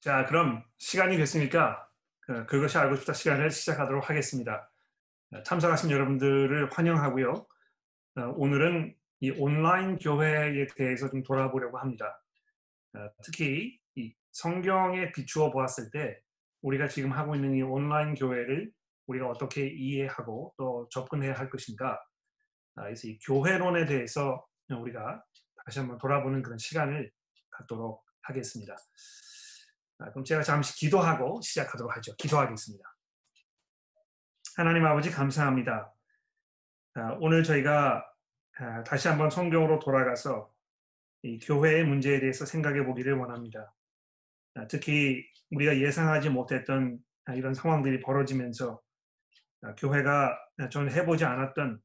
자, 그럼 시간이 됐으니까 그, 그것이 알고 싶다 시간을 시작하도록 하겠습니다. 어, 참석하신 여러분들을 환영하고요. 어, 오늘은 이 온라인 교회에 대해서 좀 돌아보려고 합니다. 어, 특히 이 성경에 비추어 보았을 때 우리가 지금 하고 있는 이 온라인 교회를 우리가 어떻게 이해하고 또 접근해야 할 것인가. 그래서 이 교회론에 대해서 우리가 다시 한번 돌아보는 그런 시간을 갖도록 하겠습니다. 아, 그럼 제가 잠시 기도하고 시작하도록 하죠. 기도하겠습니다. 하나님 아버지 감사합니다. 아, 오늘 저희가 아, 다시 한번 성경으로 돌아가서 이 교회의 문제에 대해서 생각해 보기를 원합니다. 특히 우리가 예상하지 못했던 이런 상황들이 벌어지면서 교회가 저는 해보지 않았던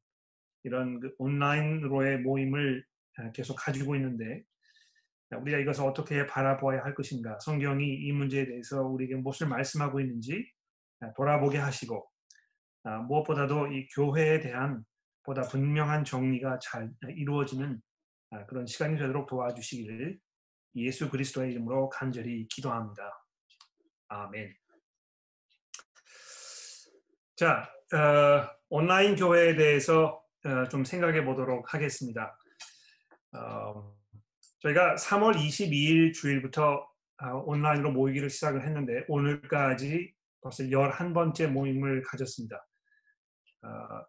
이런 그 온라인으로의 모임을 계속 가지고 있는데 우리가 이것을 어떻게 바라보아야 할 것인가, 성경이 이 문제에 대해서 우리에게 무엇을 말씀하고 있는지 아, 돌아보게 하시고 아, 무엇보다도 이 교회에 대한 보다 분명한 정리가 잘 이루어지는 아, 그런 시간이 되도록 도와주시기를 예수 그리스도의 이름으로 간절히 기도합니다. 아멘. 자, 어, 온라인 교회에 대해서 어, 좀 생각해 보도록 하겠습니다. 어, 저희가 3월 22일 주일부터 아, 온라인으로 모이기를 시작을 했는데 오늘까지 벌써 11번째 모임을 가졌습니다. 어,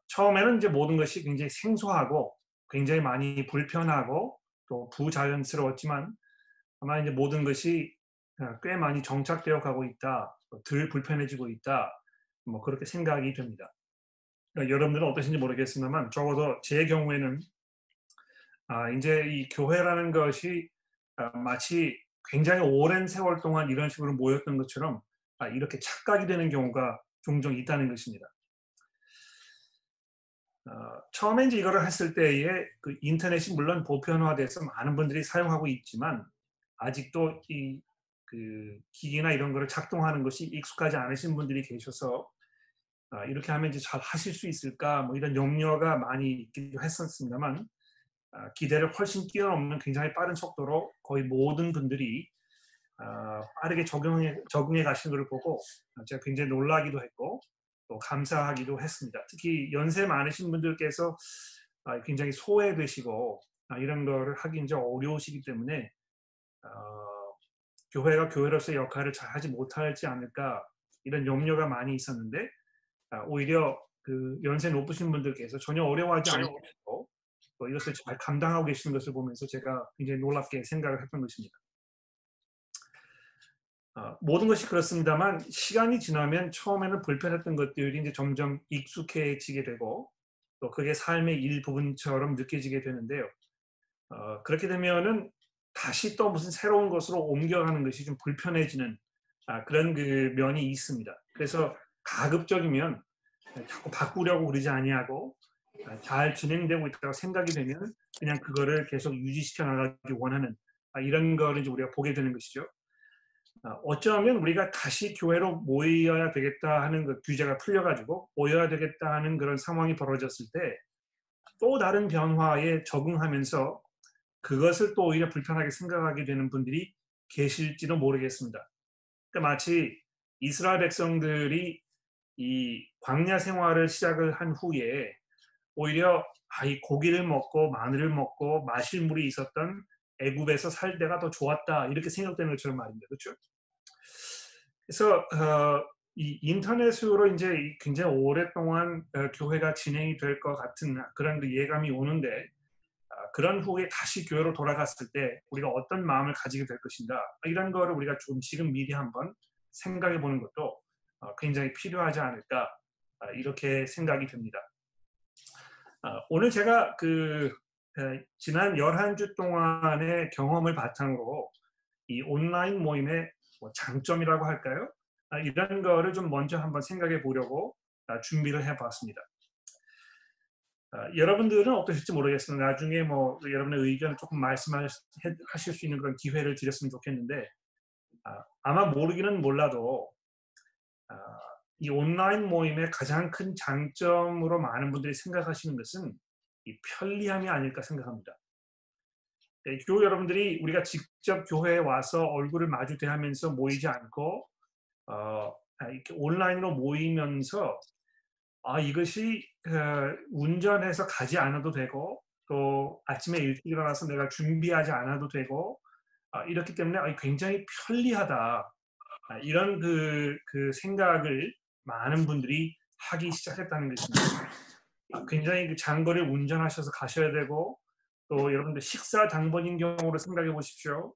처음에는 이제 모든 것이 굉장히 생소하고 굉장히 많이 불편하고 또 부자연스러웠지만 아마 이제 모든 것이 아, 꽤 많이 정착되어 가고 있다, 덜 불편해지고 있다, 뭐 그렇게 생각이 됩니다. 그러니까 여러분들은 어떠신지 모르겠습니다만 적어도 제 경우에는 아, 이제 이 교회라는 것이 아, 마치 굉장히 오랜 세월 동안 이런 식으로 모였던 것처럼 아, 이렇게 착각이 되는 경우가 종종 있다는 것입니다. 어, 처음에 이제 이거를 했을 때에 그 인터넷이 물론 보편화돼서 많은 분들이 사용하고 있지만 아직도 이 그 기기나 이런 거를 작동하는 것이 익숙하지 않으신 분들이 계셔서 아, 이렇게 하면 이제 잘 하실 수 있을까 뭐 이런 염려가 많이 있기도 했었습니다만 아, 기대를 훨씬 뛰어넘는 굉장히 빠른 속도로 거의 모든 분들이 아, 빠르게 적용해, 적응해 가시는 것을 보고 제가 굉장히 놀라기도 했고 또 감사하기도 했습니다. 특히 연세 많으신 분들께서 아, 굉장히 소외되시고 이런 거를 하기 이제 어려우시기 때문에 어, 교회가 교회로서의 역할을 잘 하지 못하지 않을까 이런 염려가 많이 있었는데 오히려 그 연세 높으신 분들께서 전혀 어려워하지 않고 또 이것을 잘 감당하고 계시는 것을 보면서 제가 굉장히 놀랍게 생각을 했던 것입니다. 어, 모든 것이 그렇습니다만 시간이 지나면 처음에는 불편했던 것들이 이제 점점 익숙해지게 되고 또 그게 삶의 일부분처럼 느껴지게 되는데요. 어, 그렇게 되면은 다시 또 무슨 새로운 것으로 옮겨가는 것이 좀 불편해지는 아, 그런 그 면이 있습니다. 그래서 가급적이면 자꾸 바꾸려고 그러지 아니하고 아, 잘 진행되고 있다고 생각이 되면 그냥 그거를 계속 유지시켜 나가기 원하는 아, 이런 거를 이제 우리가 보게 되는 것이죠. 아, 어쩌면 우리가 다시 교회로 모여야 되겠다 하는 그 규제가 풀려가지고 모여야 되겠다 하는 그런 상황이 벌어졌을 때 또 다른 변화에 적응하면서 그것을 또 오히려 불편하게 생각하게 되는 분들이 계실지도 모르겠습니다. 그러니까 마치 이스라엘 백성들이 이 광야 생활을 시작을 한 후에 오히려 아, 이 고기를 먹고 마늘을 먹고 마실 물이 있었던 애굽에서 살 때가 더 좋았다 이렇게 생각되는 것처럼 말입니다. 그렇죠? 그래서 어, 이 인터넷으로 이제 굉장히 오랫동안 어, 교회가 진행이 될 것 같은 그런 그 예감이 오는데 어, 그런 후에 다시 교회로 돌아갔을 때 우리가 어떤 마음을 가지게 될 것인가 이런 거를 우리가 좀 지금 미리 한번 생각해 보는 것도 어, 굉장히 필요하지 않을까 아, 이렇게 생각이 듭니다. 아, 오늘 제가 그 지난 11주 동안의 경험을 바탕으로 이 온라인 모임의 뭐 장점이라고 할까요? 아, 이런 거를 좀 먼저 한번 생각해 보려고 아, 준비를 해 봤습니다. 여러분들은 어떠실지 모르겠습니다. 나중에 뭐 여러분의 의견을 조금 말씀하실 수 있는 그런 기회를 드렸으면 좋겠는데 아마 모르기는 몰라도 이 온라인 모임의 가장 큰 장점으로 많은 분들이 생각하시는 것은 이 편리함이 아닐까 생각합니다. 예, 교우 여러분들이 우리가 직접 교회에 와서 얼굴을 마주 대하면서 모이지 않고 어, 아, 이렇게 온라인으로 모이면서 아, 이것이 어, 운전해서 가지 않아도 되고 또 아침에 일찍 일어나서 내가 준비하지 않아도 되고 아, 이렇기 때문에 아, 굉장히 편리하다 아, 이런 그, 그 생각을 많은 분들이 하기 시작했다는 것입니다. 굉장히 그 장거리를 운전하셔서 가셔야 되고 또 여러분들 식사 당번인 경우로 생각해 보십시오.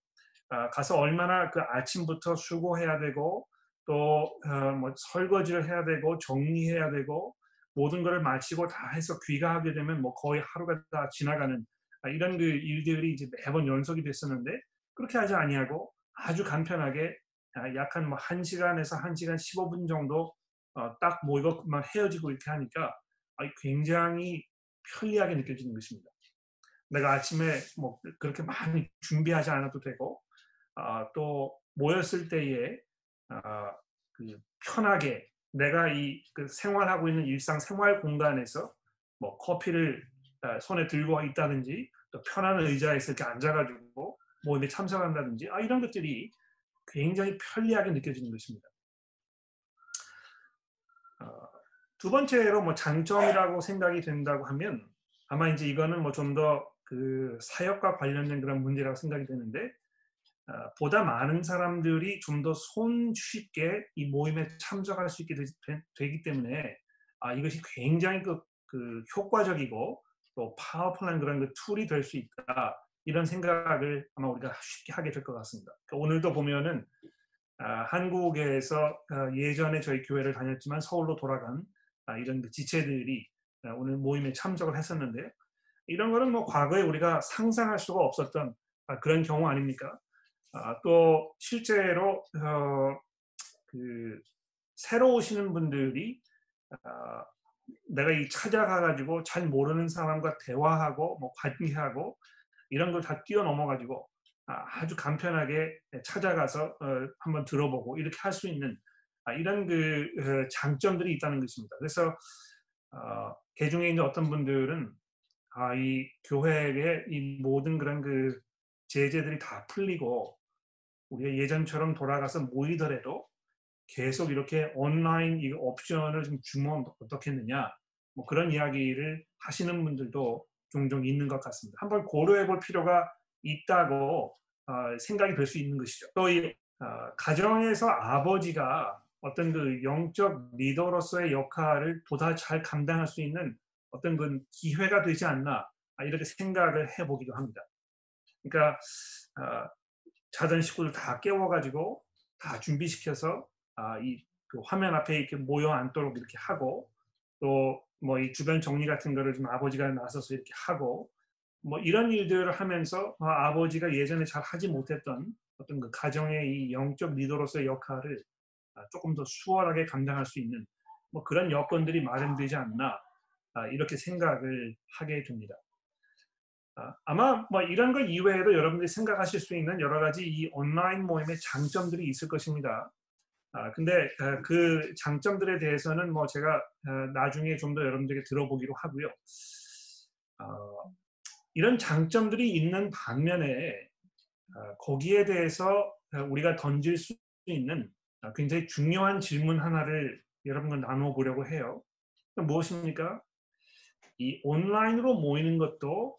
아, 가서 얼마나 그 아침부터 수고해야 되고 또뭐 어, 설거지를 해야 되고 정리해야 되고 모든 것을 마치고 다 해서 귀가하게 되면 뭐 거의 하루가 다 지나가는 아, 이런 그 일들이 이제 매번 연속이 됐었는데 그렇게 하지 아니하고 아주 간편하게 아, 약한 뭐 1시간에서 1시간 15분 정도 어, 딱 모이고 그만 헤어지고 이렇게 하니까 굉장히 편리하게 느껴지는 것입니다. 내가 아침에 뭐 그렇게 많이 준비하지 않아도 되고 아, 또 모였을 때에 아, 그 편하게 내가 이 그 생활하고 있는 일상 생활 공간에서 뭐 커피를 아, 손에 들고 있다든지 또 편한 의자에서 이렇게 앉아가지고 모임에 참석한다든지 아, 이런 것들이 굉장히 편리하게 느껴지는 것입니다. 어, 두 번째로 뭐 장점이라고 생각이 된다고 하면 아마 이제 이거는 뭐 좀 더 그 사역과 관련된 그런 문제라고 생각이 되는데 어, 보다 많은 사람들이 좀 더 손쉽게 이 모임에 참석할 수 있게 되, 기 때문에 아, 이것이 굉장히 그, 그 효과적이고 또 powerful한 그런 그 tool이 될 수 있다 이런 생각을 아마 우리가 쉽게 하게 될 것 같습니다. 그러니까 오늘도 보면은 아, 한국에서 아, 예전에 저희 교회를 다녔지만 서울로 돌아간 아, 이런 그 지체들이 아, 오늘 모임에 참석을 했었는데요. 이런 거는 뭐 과거에 우리가 상상할 수가 없었던 아, 그런 경우 아닙니까? 또 실제로 어, 그 새로 오시는 분들이 내가 이 찾아가 가지고 잘 모르는 사람과 대화하고 뭐 관계하고 이런 걸 다 뛰어넘어 가지고 아주 간편하게 찾아가서 어, 한번 들어보고 이렇게 할 수 있는 아, 이런 그 어, 장점들이 있다는 것입니다. 그래서 어, 개중에 있는 어떤 분들은 아, 이 교회의 이 모든 그런 그 제재들이 다 풀리고 우리가 예전처럼 돌아가서 모이더라도 계속 이렇게 온라인 이 옵션을 좀 주면 어떻겠느냐 뭐 그런 이야기를 하시는 분들도 종종 있는 것 같습니다. 한번 고려해 볼 필요가 있다고 어, 생각이 될 수 있는 것이죠. 또 이 어, 가정에서 아버지가 어떤 그 영적 리더로서의 역할을 보다 잘 감당할 수 있는 어떤 그 기회가 되지 않나 아, 이렇게 생각을 해보기도 합니다. 그러니까 어, 자던 식구들 다 깨워가지고 다 준비시켜서 아, 이 그 화면 앞에 이렇게 모여 앉도록 이렇게 하고 또 뭐 이 주변 정리 같은 거를 좀 아버지가 나서서 이렇게 하고 뭐 이런 일들을 하면서 아, 아버지가 예전에 잘 하지 못했던 어떤 그 가정의 이 영적 리더로서의 역할을 아, 조금 더 수월하게 감당할 수 있는 뭐 그런 여건들이 마련되지 않나 아, 이렇게 생각을 하게 됩니다. 아, 아마 뭐 이런 것 이외에도 여러분들이 생각하실 수 있는 여러 가지 이 온라인 모임의 장점들이 있을 것입니다. 근데 그 장점들에 대해서는 뭐 제가 나중에 좀 더 여러분들에게 들어보기로 하고요. 어, 이런 장점들이 있는 반면에 거기에 대해서 우리가 던질 수 있는 아, 굉장히 중요한 질문 하나를 여러분과 나눠보려고 해요. 무엇입니까? 이 온라인으로 모이는 것도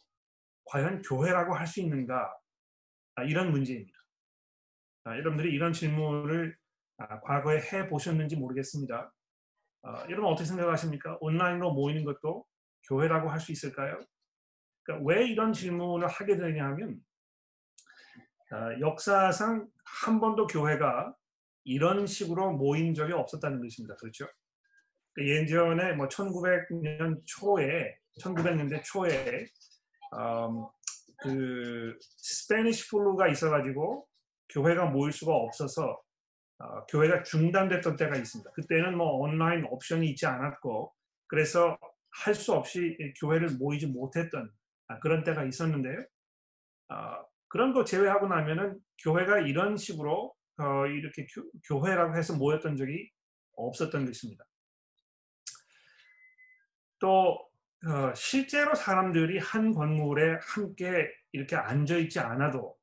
과연 교회라고 할 수 있는가? 아, 이런 문제입니다. 아, 여러분들이 이런 질문을 과거에 해 보셨는지 모르겠습니다. 여러분 어떻게 생각하십니까? 온라인으로 모이는 것도 교회라고 할 수 있을까요? 그러니까 왜 이런 질문을 하게 되냐면 역사상 한 번도 교회가 이런 식으로 모인 적이 없었다는 것입니다. 그렇죠? 그 예전에 뭐 1900년 초에 1900년대 초에 음, 그 Spanish flu가 있어가지고 교회가 모일 수가 없어서 어, 교회가 중단됐던 때가 있습니다. 그때는 뭐 온라인 옵션이 있지 않았고 그래서 할 수 없이 교회를 모이지 못했던 아, 그런 때가 있었는데요. 어, 그런 거 제외하고 나면은 교회가 이런 식으로 어, 이렇게 교, 회라고 해서 모였던 적이 없었던 것입니다. 또 어, 실제로 사람들이 한 건물에 함께 이렇게 앉아 있지 않아도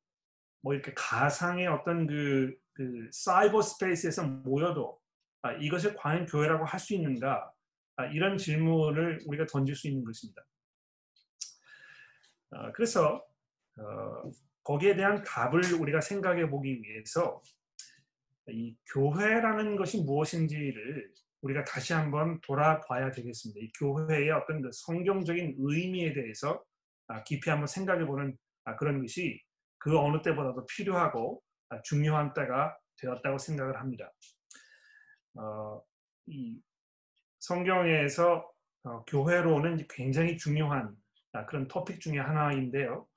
뭐 이렇게 가상의 어떤 그, 그 사이버 스페이스에서 모여도 아, 이것을 과연 교회라고 할 수 있는가 아, 이런 질문을 우리가 던질 수 있는 것입니다. 어, 그래서 어, 거기에 대한 답을 우리가 생각해 보기 위해서 이 교회라는 것이 무엇인지를 우리가 다시 한번 돌아봐야 되겠습니다. 이 교회의 어떤 그 성경적인 의미에 대해서 아, 깊이 한번 생각해 보는 아, 그런 것이 그 어느 때보다도 필요하고 아, 중요한 때가 되었다고 생각을 합니다. 어, 이 성경에서 어, 교회로는 굉장히 중요한 그런 토픽 중에 하나인데요.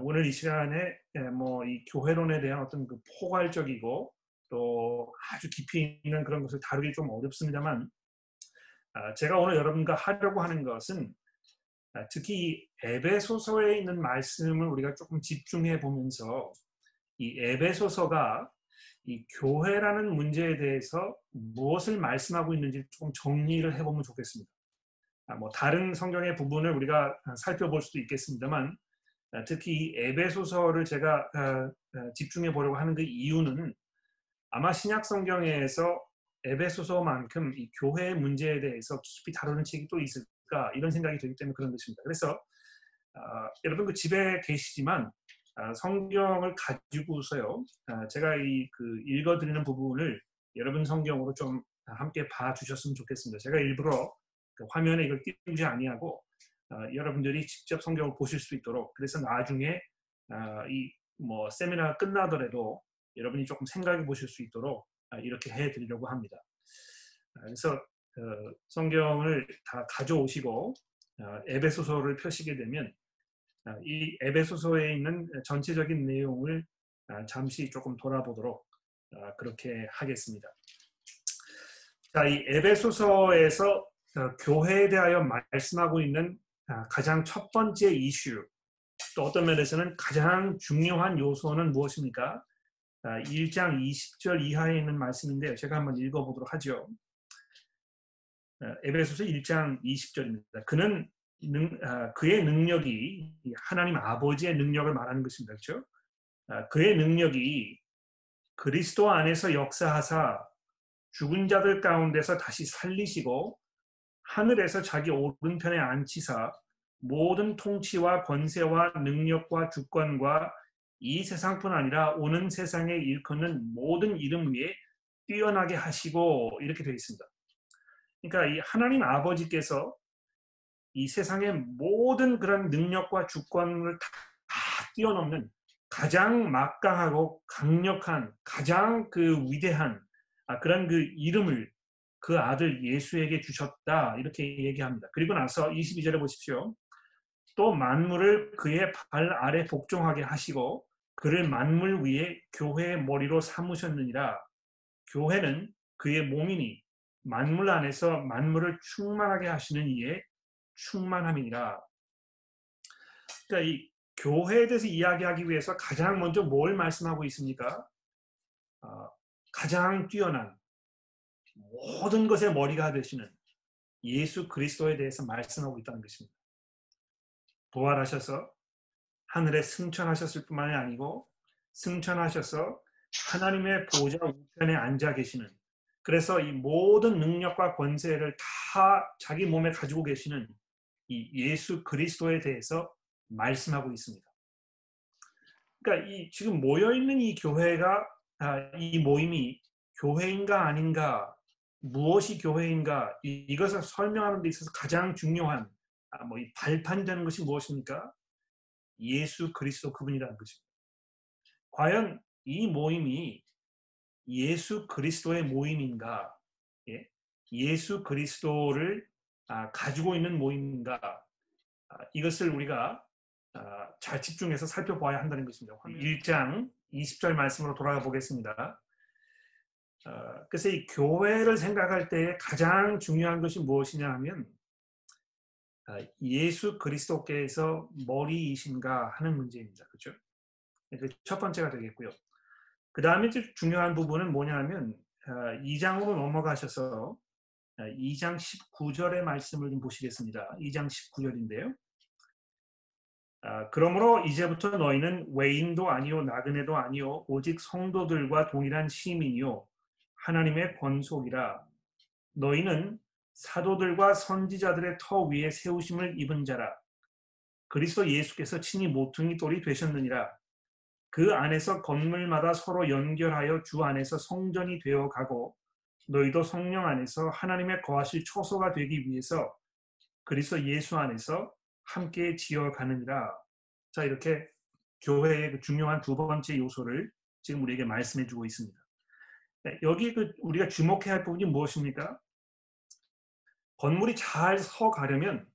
오늘 이 시간에 뭐이 교회론에 대한 어떤 그 포괄적이고 또 아주 깊이 있는 그런 것을 다루기 좀 어렵습니다만 아, 제가 오늘 여러분과 하려고 하는 것은 아, 특히 에베소서에 있는 말씀을 우리가 조금 집중해 보면서 이 에베소서가 이 교회라는 문제에 대해서 무엇을 말씀하고 있는지 조금 정리를 해보면 좋겠습니다. 아, 뭐 다른 성경의 부분을 우리가 살펴볼 수도 있겠습니다만 특히 에베소서를 제가 집중해 보려고 하는 그 이유는 아마 신약 성경에서 에베소서만큼 이 교회의 문제에 대해서 깊이 다루는 책이 또 있을까 이런 생각이 들기 때문에 그런 것입니다. 그래서 어, 여러분 그 집에 계시지만 어, 성경을 가지고서요 어, 제가 이 그 읽어드리는 부분을 여러분 성경으로 좀 함께 봐주셨으면 좋겠습니다. 제가 일부러 그 화면에 이걸 띄우지 아니하고 여러분들이 직접 성경을 보실 수 있도록 그래서 나중에 이 뭐 세미나가 끝나더라도 여러분이 조금 생각해 보실 수 있도록 아, 이렇게 해 드리려고 합니다. 아, 그래서 어, 성경을 다 가져오시고 아, 에베소서를 펴시게 되면 이 에베소서에 있는 전체적인 내용을 잠시 조금 돌아보도록 그렇게 하겠습니다. 자, 이 에베소서에서 어, 교회에 대하여 말씀하고 있는 가장 첫 번째 이슈, 또 어떤 면에서는 가장 중요한 요소는 무엇입니까? 1장 아, 20절 이하에 있는 말씀인데요. 제가 한번 읽어보도록 하죠. 아, 에베소서 1장 20절입니다. 그는 능, 아, 그의 능력이 하나님 아버지의 능력을 말하는 것입니다. 그렇죠? 그의 능력이 그리스도 안에서 역사하사 죽은 자들 가운데서 다시 살리시고 하늘에서 자기 오른편에 앉히사 모든 통치와 권세와 능력과 주권과 이 세상뿐 아니라 오는 세상에 일컫는 모든 이름 위에 뛰어나게 하시고 이렇게 되어 있습니다. 그러니까 이 하나님 아버지께서 이 세상의 모든 그런 능력과 주권을 다, 뛰어넘는 가장 막강하고 강력한 가장 그 위대한 아, 그런 그 이름을 그 아들 예수에게 주셨다 이렇게 얘기합니다. 그리고 나서 22절에 보십시오. 또 만물을 그의 발 아래 복종하게 하시고 그를 만물 위에 교회의 머리로 삼으셨느니라. 교회는 그의 몸이니 만물 안에서 만물을 충만하게 하시는 이의 충만함이니라. 그러니까 이 교회에 대해서 이야기하기 위해서 가장 먼저 뭘 말씀하고 있습니까? 어, 가장 뛰어난 모든 것의 머리가 되시는 예수 그리스도에 대해서 말씀하고 있다는 것입니다. 부활하셔서 하늘에 승천하셨을 뿐만이 아니고 승천하셔서 하나님의 보좌 우편에 앉아 계시는 그래서 이 모든 능력과 권세를 다 자기 몸에 가지고 계시는 이 예수 그리스도에 대해서 말씀하고 있습니다. 그러니까 이 지금 모여 있는 이 교회가 아, 이 모임이 교회인가 아닌가 무엇이 교회인가 이, 것을 설명하는 데 있어서 가장 중요한 아, 뭐 이 발판되는 것이 무엇입니까? 예수 그리스도 그분이라는 것입니다. 과연 이 모임이 예수 그리스도의 모임인가? 예? 예수 그리스도를 아, 가지고 있는 모임인가? 아, 이것을 우리가 아, 잘 집중해서 살펴봐야 한다는 것입니다. 1장 20절 말씀으로 돌아가 보겠습니다. 어, 그래서 이 교회를 생각할 때 가장 중요한 것이 무엇이냐 하면 아, 예수 그리스도께서 머리이신가 하는 문제입니다. 그렇죠? 첫 번째가 되겠고요. 그 다음에 중요한 부분은 뭐냐면 2장으로 아, 넘어가셔서 2장 19절의 말씀을 좀 보시겠습니다. 2장 19절인데요. 아, 그러므로 이제부터 너희는 외인도 아니요 나그네도 아니요 오직 성도들과 동일한 시민이요 하나님의 권속이라 너희는 사도들과 선지자들의 터 위에 세우심을 입은 자라 그리스도 예수께서 친히 모퉁이 돌이 되셨느니라 그 안에서 건물마다 서로 연결하여 주 안에서 성전이 되어 가고 너희도 성령 안에서 하나님의 거하실 초소가 되기 위해서 그리스도 예수 안에서 함께 지어 가느니라. 자 이렇게 교회의 그 중요한 두 번째 요소를 지금 우리에게 말씀해 주고 있습니다. 네, 여기 그 우리가 주목해야 할 부분이 무엇입니까? 건물이 잘 서 가려면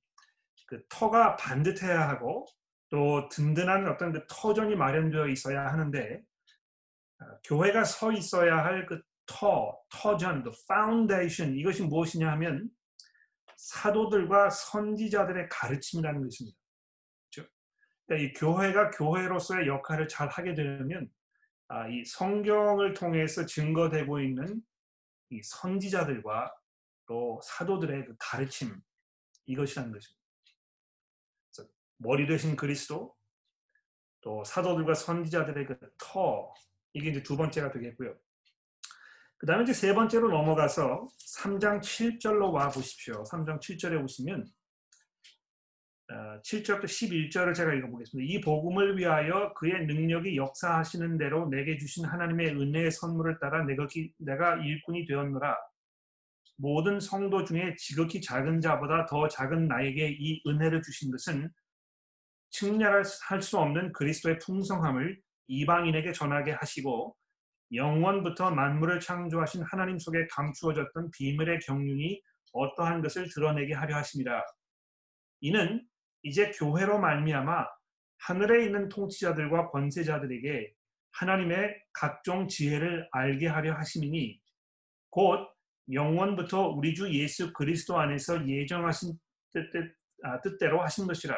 그 터가 반듯해야 하고 또 든든한 어떤 그 터전이 마련되어 있어야 하는데 아, 교회가 서 있어야 할 그 터, 터전, the foundation 이것이 무엇이냐 하면 사도들과 선지자들의 가르침이라는 것입니다. 그렇죠? 그러니까 이 교회가 교회로서의 역할을 잘 하게 되면 아, 이 성경을 통해서 증거되고 있는 이 선지자들과 또 사도들의 그 가르침 이것이라는 것입니다. 머리 되신 그리스도 또 사도들과 선지자들의 그 터 이게 이제 두 번째가 되겠고요. 그 다음에 이제 세 번째로 넘어가서 3장 7절로 와 보십시오. 3장 7절에 보시면 7절부터 어, 11절을 제가 읽어보겠습니다. 이 복음을 위하여 그의 능력이 역사하시는 대로 내게 주신 하나님의 은혜의 선물을 따라 내가, 일꾼이 되었노라. 모든 성도 중에 지극히 작은 자보다 더 작은 나에게 이 은혜를 주신 것은 측량할 수 없는 그리스도의 풍성함을 이방인에게 전하게 하시고 영원부터 만물을 창조하신 하나님 속에 감추어졌던 비밀의 경륜이 어떠한 것을 드러내게 하려 하십니다. 이는 이제 교회로 말미암아 하늘에 있는 통치자들과 권세자들에게 하나님의 각종 지혜를 알게 하려 하심이니 곧 영원부터 우리 주 예수 그리스도 안에서 예정하신 뜻, 뜻, 아, 뜻대로 하신 것이라.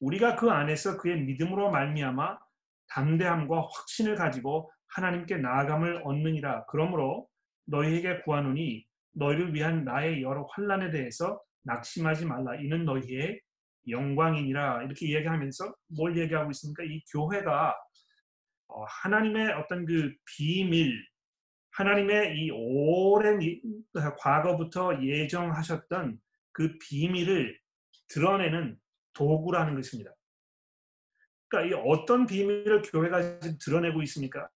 우리가 그 안에서 그의 믿음으로 말미암아 담대함과 확신을 가지고 하나님께 나아감을 얻느니라. 그러므로 너희에게 구하노니 너희를 위한 나의 여러 환란에 대해서 낙심하지 말라. 이는 너희의 영광이니라. 이렇게 얘기하면서 뭘 얘기하고 있습니까? 이 교회가 어, 하나님의 어떤 그 비밀, 하나님의 이 오랜 과거부터 예정하셨던 그 비밀을 드러내는 도구라는 것입니다. 그러니까 이 어떤 비밀을 교회가 지금 드러내고 있습니까?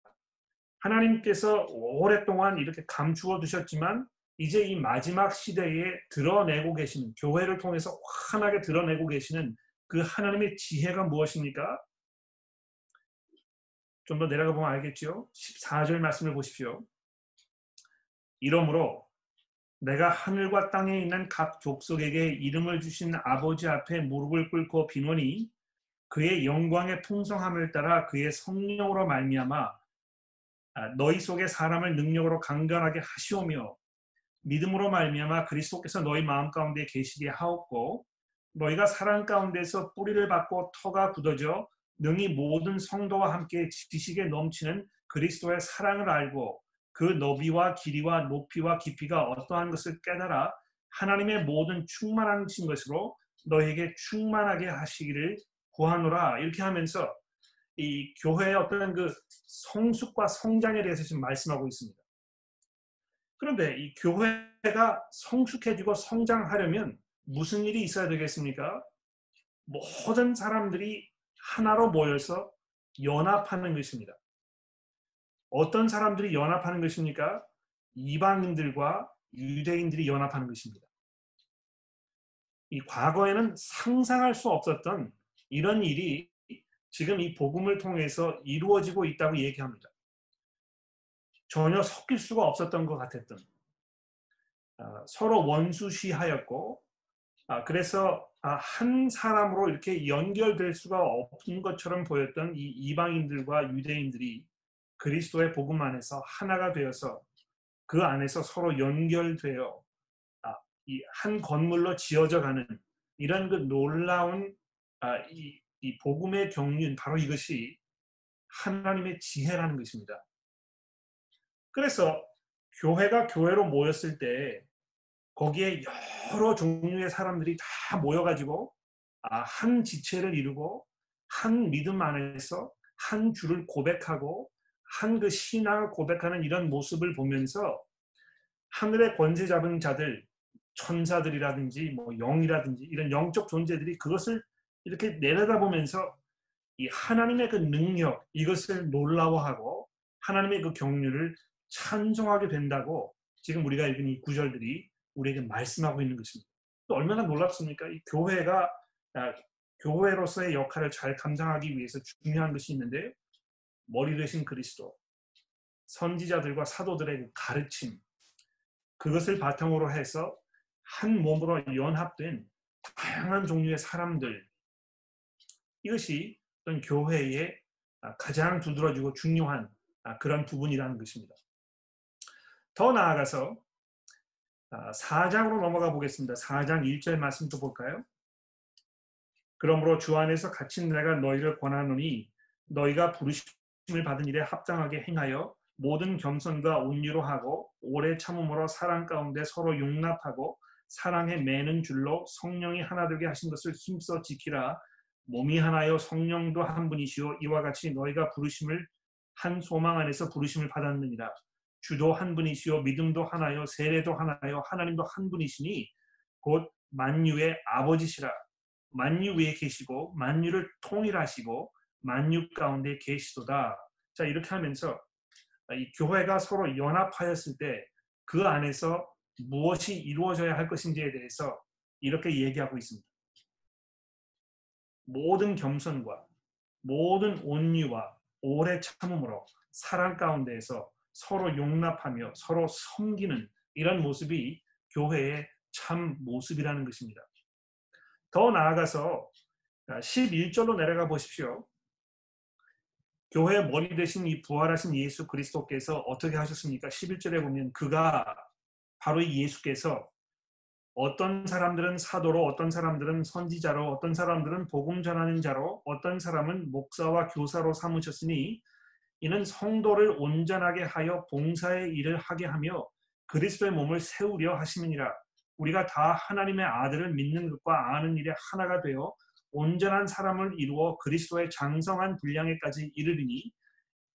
하나님께서 오랫동안 이렇게 감추어 두셨지만 이제 이 마지막 시대에 드러내고 계시는 교회를 통해서 환하게 드러내고 계시는 그 하나님의 지혜가 무엇입니까? 좀 더 내려가 보면 알겠죠? 14절 말씀을 보십시오. 이러므로 내가 하늘과 땅에 있는 각 족속에게 이름을 주신 아버지 앞에 무릎을 꿇고 비노니 그의 영광의 풍성함을 따라 그의 성령으로 말미암아 아, 너희 속에 사람을 능력으로 강건하게 하시오며 믿음으로 말미암아 그리스도께서 너희 마음 가운데 계시게 하옵고 너희가 사랑 가운데서 뿌리를 받고 터가 굳어져 능히 모든 성도와 함께 지식에 넘치는 그리스도의 사랑을 알고 그 너비와 길이와 높이와 깊이가 어떠한 것을 깨달아 하나님의 모든 충만하신 것으로 너에게 충만하게 하시기를 구하노라 이렇게 하면서 이 교회의 어떤 그 성숙과 성장에 대해서 지금 말씀하고 있습니다. 그런데 이 교회가 성숙해지고 성장하려면 무슨 일이 있어야 되겠습니까? 모든 사람들이 하나로 모여서 연합하는 것입니다. 어떤 사람들이 연합하는 것입니까? 이방인들과 유대인들이 연합하는 것입니다. 이 과거에는 상상할 수 없었던 이런 일이 지금 이 복음을 통해서 이루어지고 있다고 얘기합니다. 전혀 섞일 수가 없었던 것 같았던 아, 서로 원수시하였고 아, 그래서 아, 한 사람으로 이렇게 연결될 수가 없는 것처럼 보였던 이 이방인들과 유대인들이 그리스도의 복음 안에서 하나가 되어서 그 안에서 서로 연결되어 이 한 건물로 지어져 가는 이런 그 놀라운 이 이 복음의 경륜 바로 이것이 하나님의 지혜라는 것입니다. 그래서 교회가 교회로 모였을 때 거기에 여러 종류의 사람들이 다 모여가지고 아, 한 지체를 이루고 한 믿음 안에서 한 주를 고백하고 한 그 신앙을 고백하는 이런 모습을 보면서 하늘의 권세 잡은 자들, 천사들이라든지 뭐 영이라든지 이런 영적 존재들이 그것을 이렇게 내려다보면서 이 하나님의 그 능력 이것을 놀라워하고 하나님의 그 경륜을 찬송하게 된다고 지금 우리가 읽은 이 구절들이 우리에게 말씀하고 있는 것입니다. 또 얼마나 놀랍습니까? 이 교회가 아, 교회로서의 역할을 잘 감당하기 위해서 중요한 것이 있는데 머리 되신 그리스도, 선지자들과 사도들의 그 가르침, 그것을 바탕으로 해서 한 몸으로 연합된 다양한 종류의 사람들, 이것이 어떤 교회의 가장 두드러지고 중요한 그런 부분이라는 것입니다. 더 나아가서 4장으로 넘어가 보겠습니다. 4장 1절 말씀 도 볼까요? 그러므로 주 안에서 갇힌 내가 너희를 권하노니 너희가 부르심 을 받은 일에 합당하게 행하여 모든 겸손과 온유로 하고 오래 참음으로 사랑 가운데 서로 용납하고 사랑에 매는 줄로 성령이 하나 되게 하신 것을 힘써 지키라. 몸이 하나요? 성령도 한 분이시오. 이와 같이 너희가 부르심을 한 소망 안에서 부르심을 받았느니라. 주도 한 분이시오. 믿음도 하나요? 세례도 하나요? 하나님도 한 분이시니 곧 만유의 아버지시라. 만유 위에 계시고 만유를 통일하시고 만유 가운데 계시도다. 자 이렇게 하면서 이 교회가 서로 연합하였을 때 그 안에서 무엇이 이루어져야 할 것인지에 대해서 이렇게 얘기하고 있습니다. 모든 겸손과 모든 온유와 오래 참음으로 사랑 가운데에서 서로 용납하며 서로 섬기는 이런 모습이 교회의 참 모습이라는 것입니다. 더 나아가서 11절로 내려가 보십시오. 교회 머리 대신 이 부활하신 예수 그리스도께서 어떻게 하셨습니까? 11절에 보면 그가 바로 이 예수께서 어떤 사람들은 사도로, 어떤 사람들은 선지자로, 어떤 사람들은 복음 전하는 자로, 어떤 사람은 목사와 교사로 삼으셨으니 이는 성도를 온전하게 하여 봉사의 일을 하게 하며 그리스도의 몸을 세우려 하심이니라. 우리가 다 하나님의 아들을 믿는 것과 아는 일에 하나가 되어 온전한 사람을 이루어 그리스도의 장성한 분량에까지 이르리니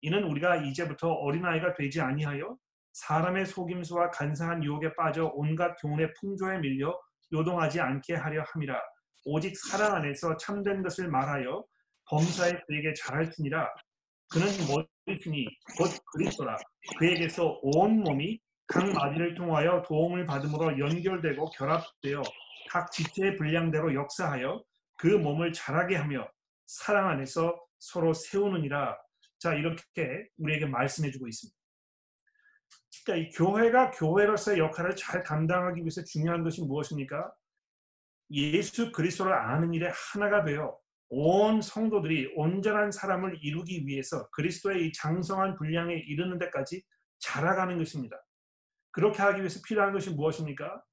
이는 우리가 이제부터 어린아이가 되지 아니하여 사람의 속임수와 간사한 유혹에 빠져 온갖 교훈의 풍조에 밀려 요동하지 않게 하려 함이라. 오직 사랑 안에서 참된 것을 말하여 범사에 그에게 잘할지니라. 그는 머리시니 곧 그리스도라. 그에게서 온 몸이 각 마디를 통하여 도움을 받음으로 연결되고 결합되어 각 지체의 분량대로 역사하여 그 몸을 자라게 하며 사랑 안에서 서로 세우느니라. 자 이렇게 우리에게 말씀해 주고 있습니다. 그러니까 이 교회가 교회로서의 역할을 잘 감당하기 위해서 중요한 것이 무엇입니까? 예수 그리스도를 아는 일에 하나가 되어 온 성도들이 온전한 사람을 이루기 위해서 그리스도의 이 장성한 분량에 이르는 데까지 자라가는 것입니다. 그렇게 하기 위해서 필요한 것이 무엇입니까?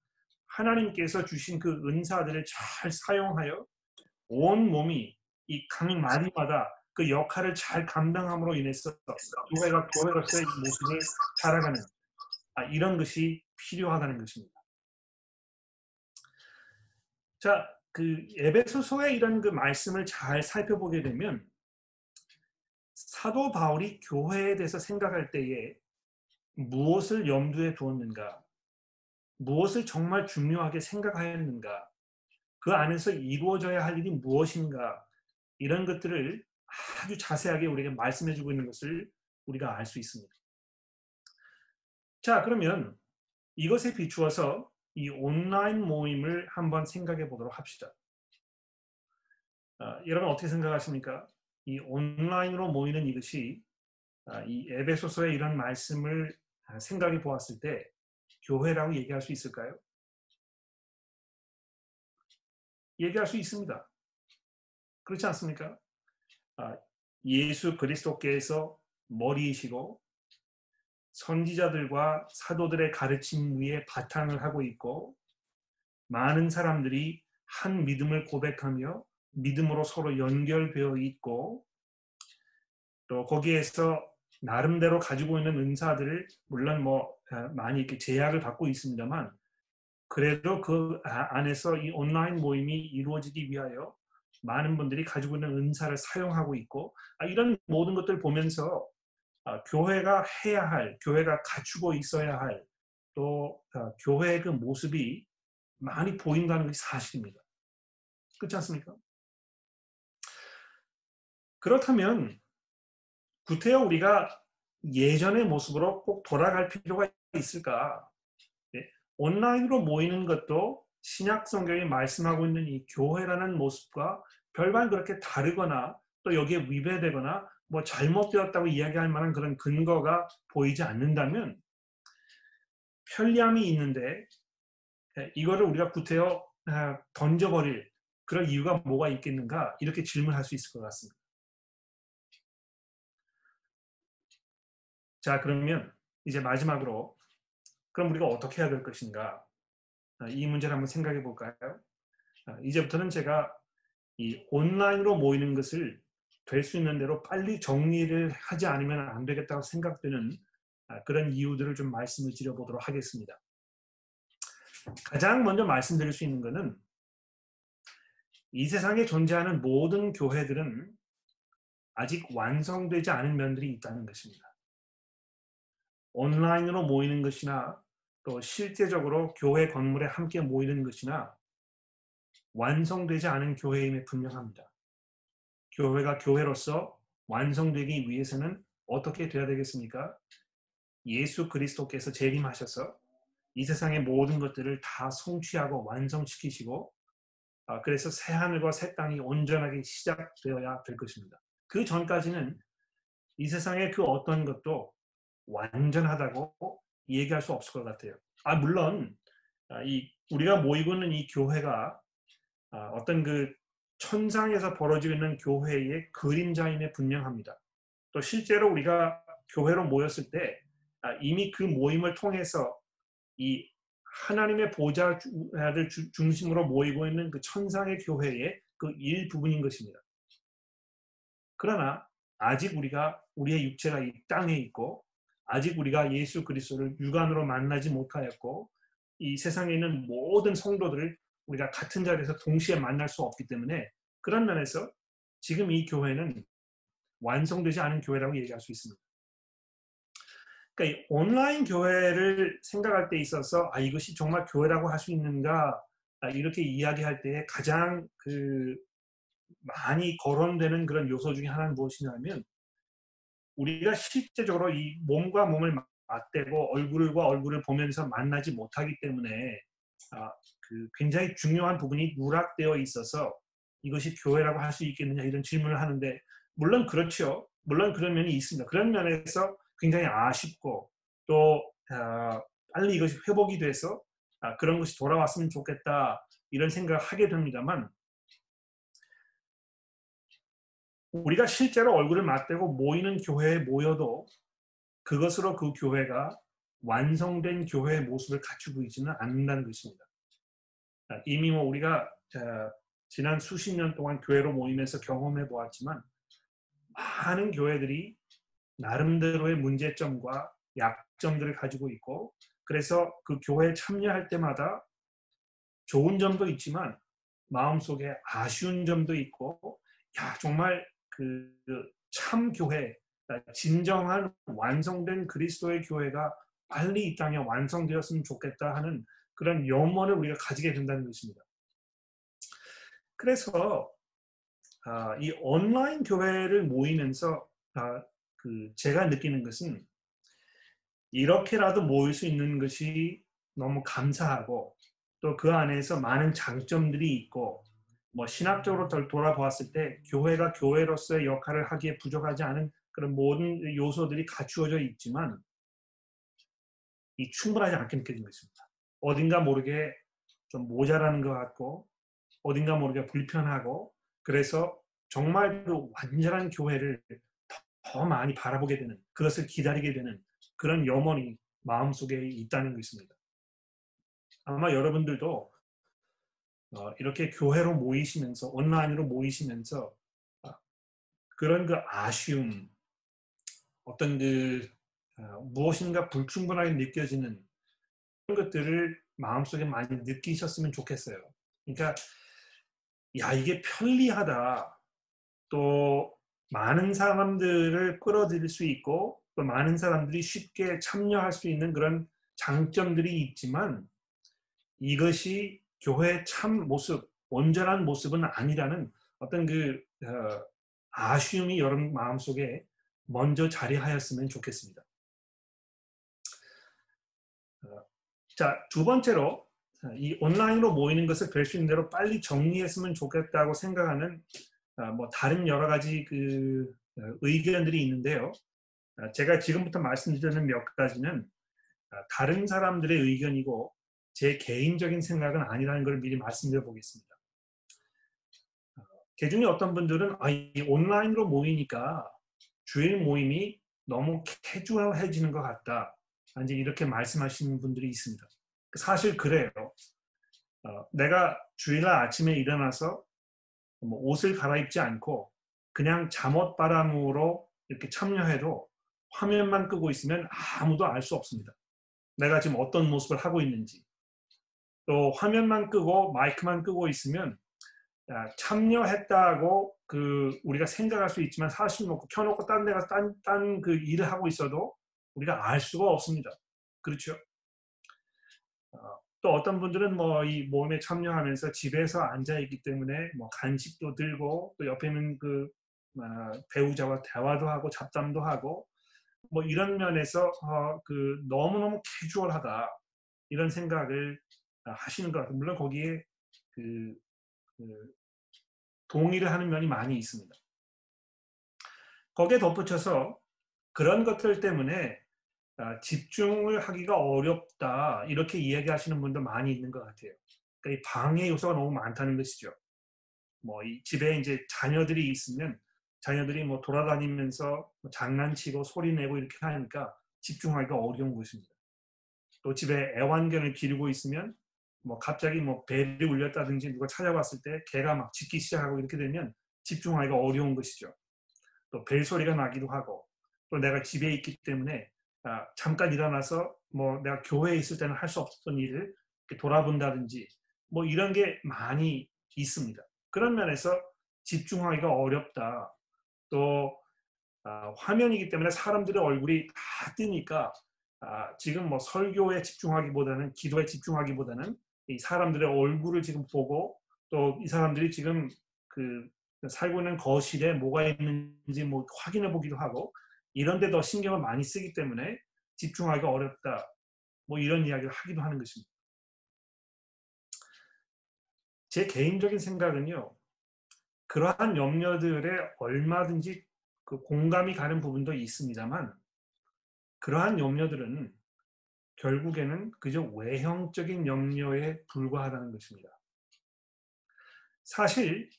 하나님께서 주신 그 은사들을 잘 사용하여 온 몸이 이 각 마디마다 그 역할을 잘 감당함으로 인해서 교회가 교회로서의 모습을 살아가는 아, 이런 것이 필요하다는 것입니다. 자, 그 에베소서의 이런 그 말씀을 잘 살펴보게 되면 사도 바울이 교회에 대해서 생각할 때에 무엇을 염두에 두었는가? 무엇을 정말 중요하게 생각하였는가? 그 안에서 이루어져야 할 일이 무엇인가? 이런 것들을 아주 자세하게 우리에게 말씀해 주고 있는 것을 우리가 알 수 있습니다. 자, 그러면 이것에 비추어서 이 온라인 모임을 한번 생각해 보도록 합시다. 아, 여러분 어떻게 생각하십니까? 이 온라인으로 모이는 이것이 아, 이 에베소서의 이런 말씀을 아, 생각해 보았을 때 교회라고 얘기할 수 있을까요? 얘기할 수 있습니다. 그렇지 않습니까? 아, 예수 그리스도께서 머리이시고 선지자들과 사도들의 가르침 위에 바탕을 하고 있고 많은 사람들이 한 믿음을 고백하며 믿음으로 서로 연결되어 있고 또 거기에서 나름대로 가지고 있는 은사들을 물론 뭐 아, 많이 이렇게 제약을 받고 있습니다만 그래도 그 아, 안에서 이 온라인 모임이 이루어지기 위하여 많은 분들이 가지고 있는 은사를 사용하고 있고 아, 이런 모든 것들 보면서 아, 교회가 해야 할, 교회가 갖추고 있어야 할 또 교회의 그 모습이 많이 보인다는 것이 사실입니다. 그렇지 않습니까? 그렇다면 구태여 우리가 예전의 모습으로 꼭 돌아갈 필요가 있을까? 온라인으로 모이는 것도 신약 성경이 말씀하고 있는 이 교회라는 모습과 별반 그렇게 다르거나 또 여기에 위배되거나 뭐 잘못되었다고 이야기할 만한 그런 근거가 보이지 않는다면 편리함이 있는데 예, 이거를 우리가 구태여 아, 던져버릴 그런 이유가 뭐가 있겠는가 이렇게 질문할 수 있을 것 같습니다. 자 그러면 이제 마지막으로 그럼 우리가 어떻게 해야 될 것인가? 아, 이 문제를 한번 생각해 볼까요? 아, 이제부터는 제가 이 온라인으로 모이는 것을 될 수 있는 대로 빨리 정리를 하지 않으면 안 되겠다고 생각되는 아, 그런 이유들을 좀 말씀을 드려보도록 하겠습니다. 가장 먼저 말씀드릴 수 있는 것은 이 세상에 존재하는 모든 교회들은 아직 완성되지 않은 면들이 있다는 것입니다. 온라인으로 모이는 것이나 또 실제적으로 교회 건물에 함께 모이는 것이나 완성되지 않은 교회임에 분명합니다. 교회가 교회로서 완성되기 위해서는 어떻게 돼야 되겠습니까? 예수 그리스도께서 재림하셔서 이 세상의 모든 것들을 다 성취하고 완성시키시고 아, 그래서 새 하늘과 새 땅이 온전하게 시작되어야 될 것입니다. 그 전까지는 이 세상의 그 어떤 것도 완전하다고 얘기할 수 없을 것 같아요. 아 물론 아, 이 우리가 모이고 있는 이 교회가 아, 어떤 그 천상에서 벌어지고 있는 교회의 그림자임에 분명합니다. 또 실제로 우리가 교회로 모였을 때 아, 이미 그 모임을 통해서 이 하나님의 보좌를 중심으로 모이고 있는 그 천상의 교회의 그 일부분인 것입니다. 그러나 아직 우리가 우리의 육체가 이 땅에 있고 아직 우리가 예수 그리스도를 육안으로 만나지 못하였고 이 세상에 있는 모든 성도들을 우리가 같은 자리에서 동시에 만날 수 없기 때문에 그런 면에서 지금 이 교회는 완성되지 않은 교회라고 얘기할 수 있습니다. 그러니까 온라인 교회를 생각할 때 있어서 아 이것이 정말 교회라고 할 수 있는가 아, 이렇게 이야기할 때 가장 그 많이 거론되는 그런 요소 중에 하나는 무엇이냐면 우리가 실제적으로 이 몸과 몸을 맞대고 얼굴과 얼굴을 보면서 만나지 못하기 때문에 아, 그 굉장히 중요한 부분이 누락되어 있어서 이것이 교회라고 할 수 있겠느냐 이런 질문을 하는데 물론 그렇죠. 물론 그런 면이 있습니다. 그런 면에서 굉장히 아쉽고 또 아, 빨리 이것이 회복이 돼서 아, 그런 것이 돌아왔으면 좋겠다 이런 생각을 하게 됩니다만 우리가 실제로 얼굴을 맞대고 모이는 교회에 모여도 그것으로 그 교회가 완성된 교회의 모습을 갖추고 있지는 않는다는 것입니다. 아, 이미 뭐 우리가 지난 수십 년 동안 교회로 모이면서 경험해 보았지만 많은 교회들이 나름대로의 문제점과 약점들을 가지고 있고 그래서 그 교회에 참여할 때마다 좋은 점도 있지만 마음속에 아쉬운 점도 있고 야 정말 그 참 교회, 그러니까 진정한 완성된 그리스도의 교회가 빨리 이 땅에 완성되었으면 좋겠다 하는 그런 염원을 우리가 가지게 된다는 것입니다. 그래서 아, 이 온라인 교회를 모이면서 아, 그 제가 느끼는 것은 이렇게라도 모일 수 있는 것이 너무 감사하고 또 그 안에서 많은 장점들이 있고 뭐 신학적으로 돌아보았을 때 교회가 교회로서의 역할을 하기에 부족하지 않은 그런 모든 요소들이 갖추어져 있지만 이 충분하지 않게 느껴진 것입니다. 어딘가 모르게 좀 모자라는 것 같고 어딘가 모르게 불편하고 그래서 정말 그 완전한 교회를 더 많이 바라보게 되는 그것을 기다리게 되는 그런 염원이 마음속에 있다는 것입니다. 아마 여러분들도 어, 이렇게 교회로 모이시면서 온라인으로 모이시면서 어, 그런 그 아쉬움, 어떤 그 어, 무엇인가 불충분하게 느껴지는 그런 것들을 마음속에 많이 느끼셨으면 좋겠어요. 그러니까 야 이게 편리하다. 또 많은 사람들을 끌어들일 수 있고 또 많은 사람들이 쉽게 참여할 수 있는 그런 장점들이 있지만 이것이 교회의 참 모습, 온전한 모습은 아니라는 어떤 그 어, 아쉬움이 여러분 마음속에 먼저 자리하였으면 좋겠습니다. 어, 자, 두 번째로 이 온라인으로 모이는 것을 될수 있는 대로 빨리 정리했으면 좋겠다고 생각하는 어, 뭐 다른 여러 가지 그 의견들이 있는데요. 제가 지금부터 말씀드리는 몇 가지는 다른 사람들의 의견이고 제 개인적인 생각은 아니라는 걸 미리 말씀드려 보겠습니다. 그 중에 어떤 분들은 아, 이 온라인으로 모이니까 주일 모임이 너무 캐주얼해지는 것 같다. 이제 이렇게 말씀하시는 분들이 있습니다. 사실 그래요. 어, 내가 주일날 아침에 일어나서 뭐 옷을 갈아입지 않고 그냥 잠옷 바람으로 이렇게 참여해도 화면만 끄고 있으면 아무도 알 수 없습니다. 내가 지금 어떤 모습을 하고 있는지. 또 화면만 끄고 마이크만 끄고 있으면 참여했다고 그 우리가 생각할 수 있지만 사실 뭐 켜놓고 딴 데가 딴딴 그 일을 하고 있어도 우리가 알 수가 없습니다. 그렇죠? 어, 또 어떤 분들은 뭐 이 모임에 참여하면서 집에서 앉아 있기 때문에 뭐 간식도 들고 또 옆에 있는 그 어, 배우자와 대화도 하고 잡담도 하고 뭐 이런 면에서 어, 그 너무너무 캐주얼하다 이런 생각을 하시는 것 같아요. 물론 거기에 그, 그 동의를 하는 면이 많이 있습니다. 거기에 덧붙여서 그런 것들 때문에 아, 집중을 하기가 어렵다 이렇게 이야기하시는 분도 많이 있는 것 같아요. 그러니까 이 방해 요소가 너무 많다는 것이죠. 뭐이 집에 이제 자녀들이 있으면 자녀들이 뭐 돌아다니면서 뭐 장난치고 소리내고 이렇게 하니까 집중하기가 어려운 것입니다. 또 집에 애완견을 기르고 있으면 뭐 갑자기 뭐 배를 울렸다든지 누가 찾아왔을 때 개가 막 짖기 시작하고 이렇게 되면 집중하기가 어려운 것이죠. 또 벨소리가 나기도 하고 또 내가 집에 있기 때문에 아, 잠깐 일어나서 뭐 내가 교회에 있을 때는 할 수 없었던 일을 돌아본다든지 뭐 이런 게 많이 있습니다. 그런 면에서 집중하기가 어렵다. 또 아, 화면이기 때문에 사람들의 얼굴이 다 뜨니까 아, 지금 뭐 설교에 집중하기보다는 기도에 집중하기보다는 이 사람들의 얼굴을 지금 보고 또 이 사람들이 지금 그 살고 있는 거실에 뭐가 있는지 뭐 확인해 보기도 하고 이런 데 더 신경을 많이 쓰기 때문에 집중하기가 어렵다. 뭐 이런 이야기를 하기도 하는 것입니다. 제 개인적인 생각은요. 그러한 염려들에 얼마든지 그 공감이 가는 부분도 있습니다만 그러한 염려들은 결국에는 그저 외형적인 염려에 불과하다는 것입니다. 사실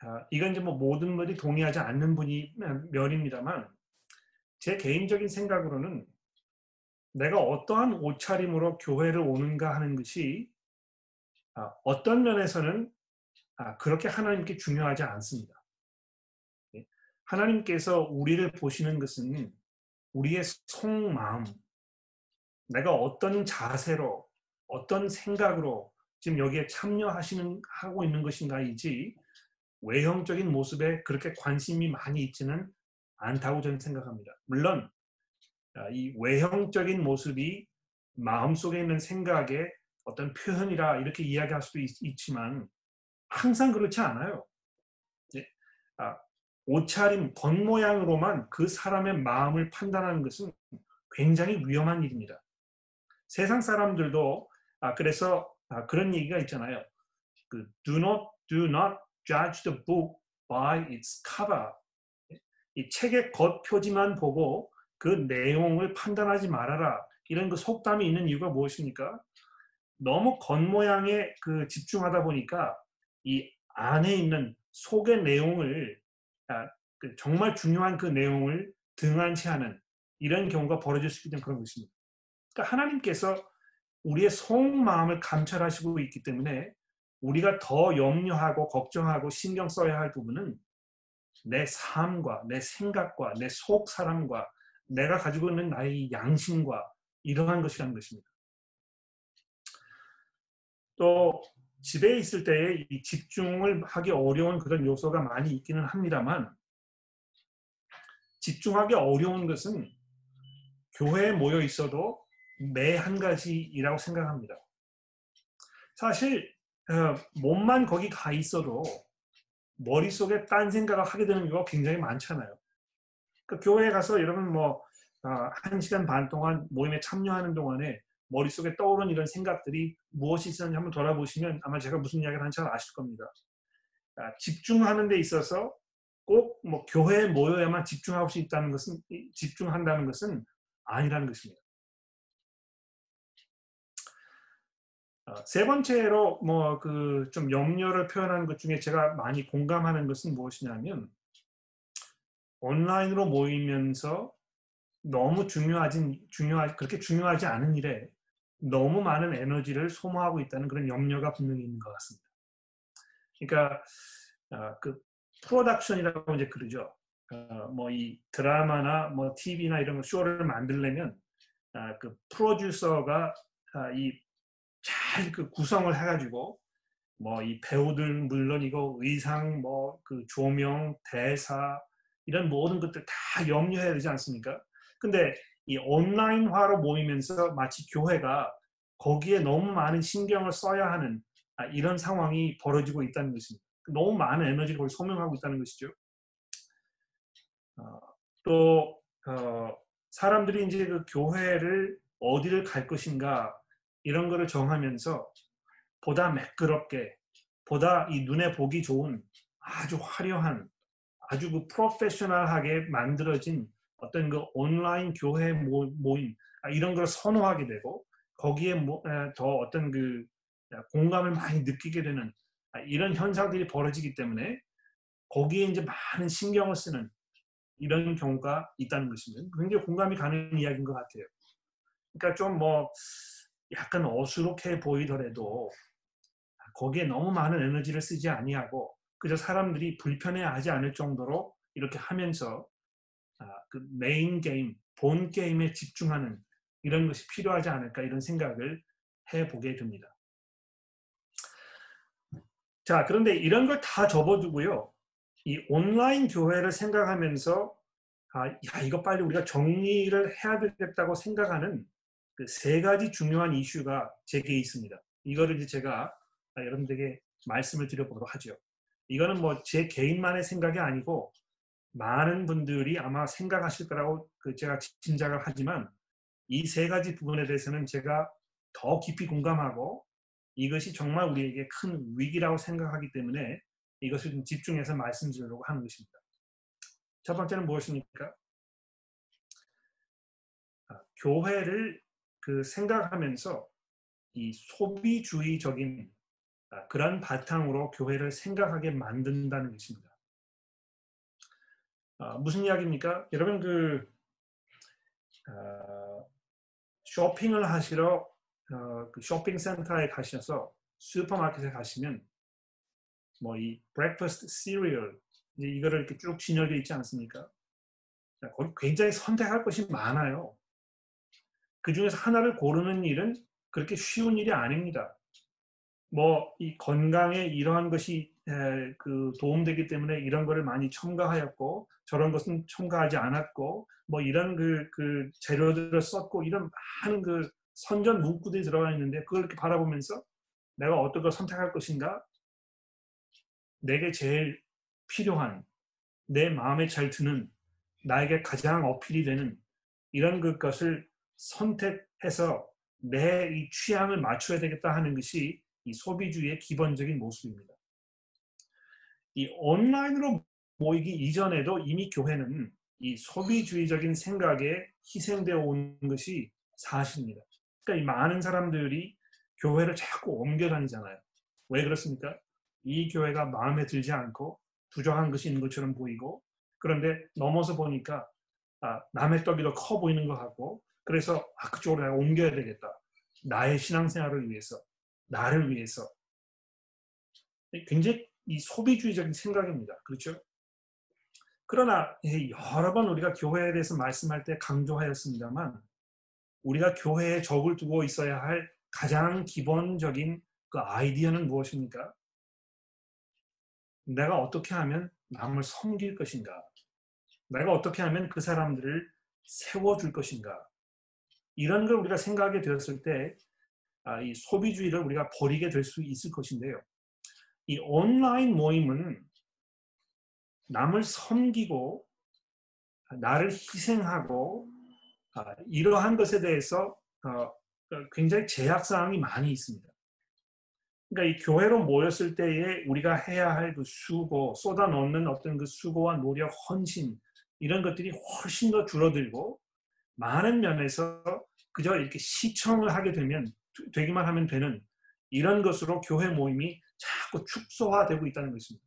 아, 이건 이제 뭐 모든 분이 동의하지 않는 분이 면입니다만 제 개인적인 생각으로는 내가 어떠한 옷차림으로 교회를 오는가 하는 것이 아, 어떤 면에서는 아, 그렇게 하나님께 중요하지 않습니다. 예, 하나님께서 우리를 보시는 것은 우리의 속마음, 내가 어떤 자세로 어떤 생각으로 지금 여기에 참여하시는 하고 있는 것인가이지 외형적인 모습에 그렇게 관심이 많이 있지는 않다고 저는 생각합니다. 물론 아, 이 외형적인 모습이 마음속에 있는 생각의 어떤 표현이라 이렇게 이야기할 수도 있, 지만 항상 그렇지 않아요. 예. 아, 옷차림, 겉모양으로만 그 사람의 마음을 판단하는 것은 굉장히 위험한 일입니다. 세상 사람들도 아, 그래서 아, 그런 얘기가 있잖아요. 그 do not do not judge the book by its cover. 이 책의 겉 표지만 보고 그 내용을 판단하지 말아라. 이런 그 속담이 있는 이유가 무엇입니까? 너무 겉모양에 그 집중하다 보니까 이 안에 있는 속의 내용을 아, 그 정말 중요한 그 내용을 등한시 하는 이런 경우가 벌어질 수 있는 그런 것입니다. 그러니까 하나님께서 우리의 속마음을 감찰하시고 있기 때문에 우리가 더 염려하고 걱정하고 신경 써야 할 부분은 내 삶과 내 생각과 내 속 사람과 내가 가지고 있는 나의 양심과 이러한 것이라는 것입니다. 또 집에 있을 때에 이 집중을 하기 어려운 그런 요소가 많이 있기는 합니다만 집중하기 어려운 것은 교회에 모여 있어도 매 한 가지이라고 생각합니다. 사실 어, 몸만 거기 가 있어도 머릿속에 딴 생각을 하게 되는 경우가 굉장히 많잖아요. 그 교회에 가서 여러분 뭐, 어, 한 시간 반 동안 모임에 참여하는 동안에 머릿속에 떠오르는 이런 생각들이 무엇이 있었는지 한번 돌아보시면 아마 제가 무슨 이야기를 하는지 잘 아실 겁니다. 아, 집중하는 데 있어서 꼭 뭐 교회에 모여야만 집중할 수 있다는 것은, 집중한다는 것은 아니라는 것입니다. 세 번째로 뭐 그 좀 염려를 표현하는 것 중에 제가 많이 공감하는 것은 무엇이냐면 온라인으로 모이면서 너무 중요하진 중요하 그렇게 중요하지 않은 일에 너무 많은 에너지를 소모하고 있다는 그런 염려가 분명히 있는 것 같습니다. 그러니까 어, 그 프로덕션이라고 이제 그러죠. 어, 뭐이 드라마나 뭐 TV나 이런 쇼를 만들려면 어, 그 프로듀서가 아, 이 잘 그 구성을 해가지고 뭐 이 배우들 물론이고 의상 뭐 그 조명 대사 이런 모든 것들 다 염려해야 되지 않습니까? 근데 이 온라인화로 모이면서 마치 교회가 거기에 너무 많은 신경을 써야 하는 아, 이런 상황이 벌어지고 있다는 것입니다. 너무 많은 에너지를 거기 소명하고 있다는 것이죠. 어, 또 어, 사람들이 이제 그 교회를 어디를 갈 것인가 이런 거를 정하면서 보다 매끄럽게, 보다 이 눈에 보기 좋은 아주 화려한, 아주 그 프로페셔널하게 만들어진 어떤 그 온라인 교회 모임 아, 이런 걸 선호하게 되고 거기에 더 어떤 그 공감을 많이 느끼게 되는 아, 이런 현상들이 벌어지기 때문에 거기에 이제 많은 신경을 쓰는 이런 경우가 있다는 것입니다. 굉장히 공감이 가는 이야기인 것 같아요. 그러니까 좀 뭐 약간 어수룩해 보이더라도 거기에 너무 많은 에너지를 쓰지 아니하고 그저 사람들이 불편해하지 않을 정도로 이렇게 하면서 아, 그 main game, 본 게임에 집중하는 이런 것이 필요하지 않을까 이런 생각을 해보게 됩니다. 자, 그런데 이런 걸 다 접어두고요. 이 온라인 교회를 생각하면서 아, 야, 이거 빨리 우리가 정리를 해야 되겠다고 생각하는 그 세 가지 중요한 이슈가 제게 있습니다. 이거를 이제 제가 여러분들에게 말씀을 드려보도록 하죠. 이거는 뭐 제 개인만의 생각이 아니고 많은 분들이 아마 생각하실 거라고 그 제가 짐작을 하지만 이 세 가지 부분에 대해서는 제가 더 깊이 공감하고 이것이 정말 우리에게 큰 위기라고 생각하기 때문에 이것을 좀 집중해서 말씀드리려고 하는 것입니다. 첫 번째는 무엇입니까? 아, 교회를 그 생각하면서 이 소비주의적인 아, 그런 바탕으로 교회를 생각하게 만든다는 것입니다. 아, 무슨 이야기입니까? 여러분 그 어, 쇼핑을 하시러 어, 그 쇼핑센터에 가셔서 슈퍼마켓에 가시면 뭐 이 breakfast cereal 이거를 이렇게 쭉 진열되어 있지 않습니까? 거기 굉장히 선택할 것이 많아요. 그 중에서 하나를 고르는 일은 그렇게 쉬운 일이 아닙니다. 뭐 이 건강에 이러한 것이 그 도움되기 때문에 이런 거를 많이 첨가하였고 저런 것은 첨가하지 않았고 뭐 이런 그, 그 재료들을 썼고 이런 많은 그 선전 문구들이 들어가 있는데 그걸 이렇게 바라보면서 내가 어떤 걸 선택할 것인가 내게 제일 필요한 내 마음에 잘 드는 나에게 가장 어필이 되는 이런 것을 선택해서 내 이 취향을 맞춰야 되겠다 하는 것이 이 소비주의의 기본적인 모습입니다. 이 온라인으로 모이기 이전에도 이미 교회는 이 소비주의적인 생각에 희생되어 온 것이 사실입니다. 그러니까 이 많은 사람들이 교회를 자꾸 옮겨 다니잖아요. 왜 그렇습니까? 이 교회가 마음에 들지 않고 부정한 것이 있는 것처럼 보이고 그런데 넘어서 보니까 아, 남의 떡이 더 커 보이는 것 같고 그래서 아, 그쪽으로 내가 옮겨야 되겠다. 나의 신앙생활을 위해서, 나를 위해서. 굉장히 이 소비주의적인 생각입니다. 그렇죠? 그러나 여러 번 우리가 교회에 대해서 말씀할 때 강조하였습니다만 우리가 교회에 적을 두고 있어야 할 가장 기본적인 그 아이디어는 무엇입니까? 내가 어떻게 하면 남을 섬길 것인가? 내가 어떻게 하면 그 사람들을 세워줄 것인가? 이런 걸 우리가 생각하게 되었을 때, 아, 이 소비주의를 우리가 버리게 될 수 있을 것인데요. 이 온라인 모임은 남을 섬기고 나를 희생하고 아, 이러한 것에 대해서 어, 굉장히 제약 사항이 많이 있습니다. 그러니까 이 교회로 모였을 때에 우리가 해야 할 그 수고, 쏟아 넣는 어떤 그 수고와 노력, 헌신 이런 것들이 훨씬 더 줄어들고 많은 면에서 그저 이렇게 시청을 하게 되면 되기만 하면 되는 이런 것으로 교회 모임이 자꾸 축소화되고 있다는 것입니다.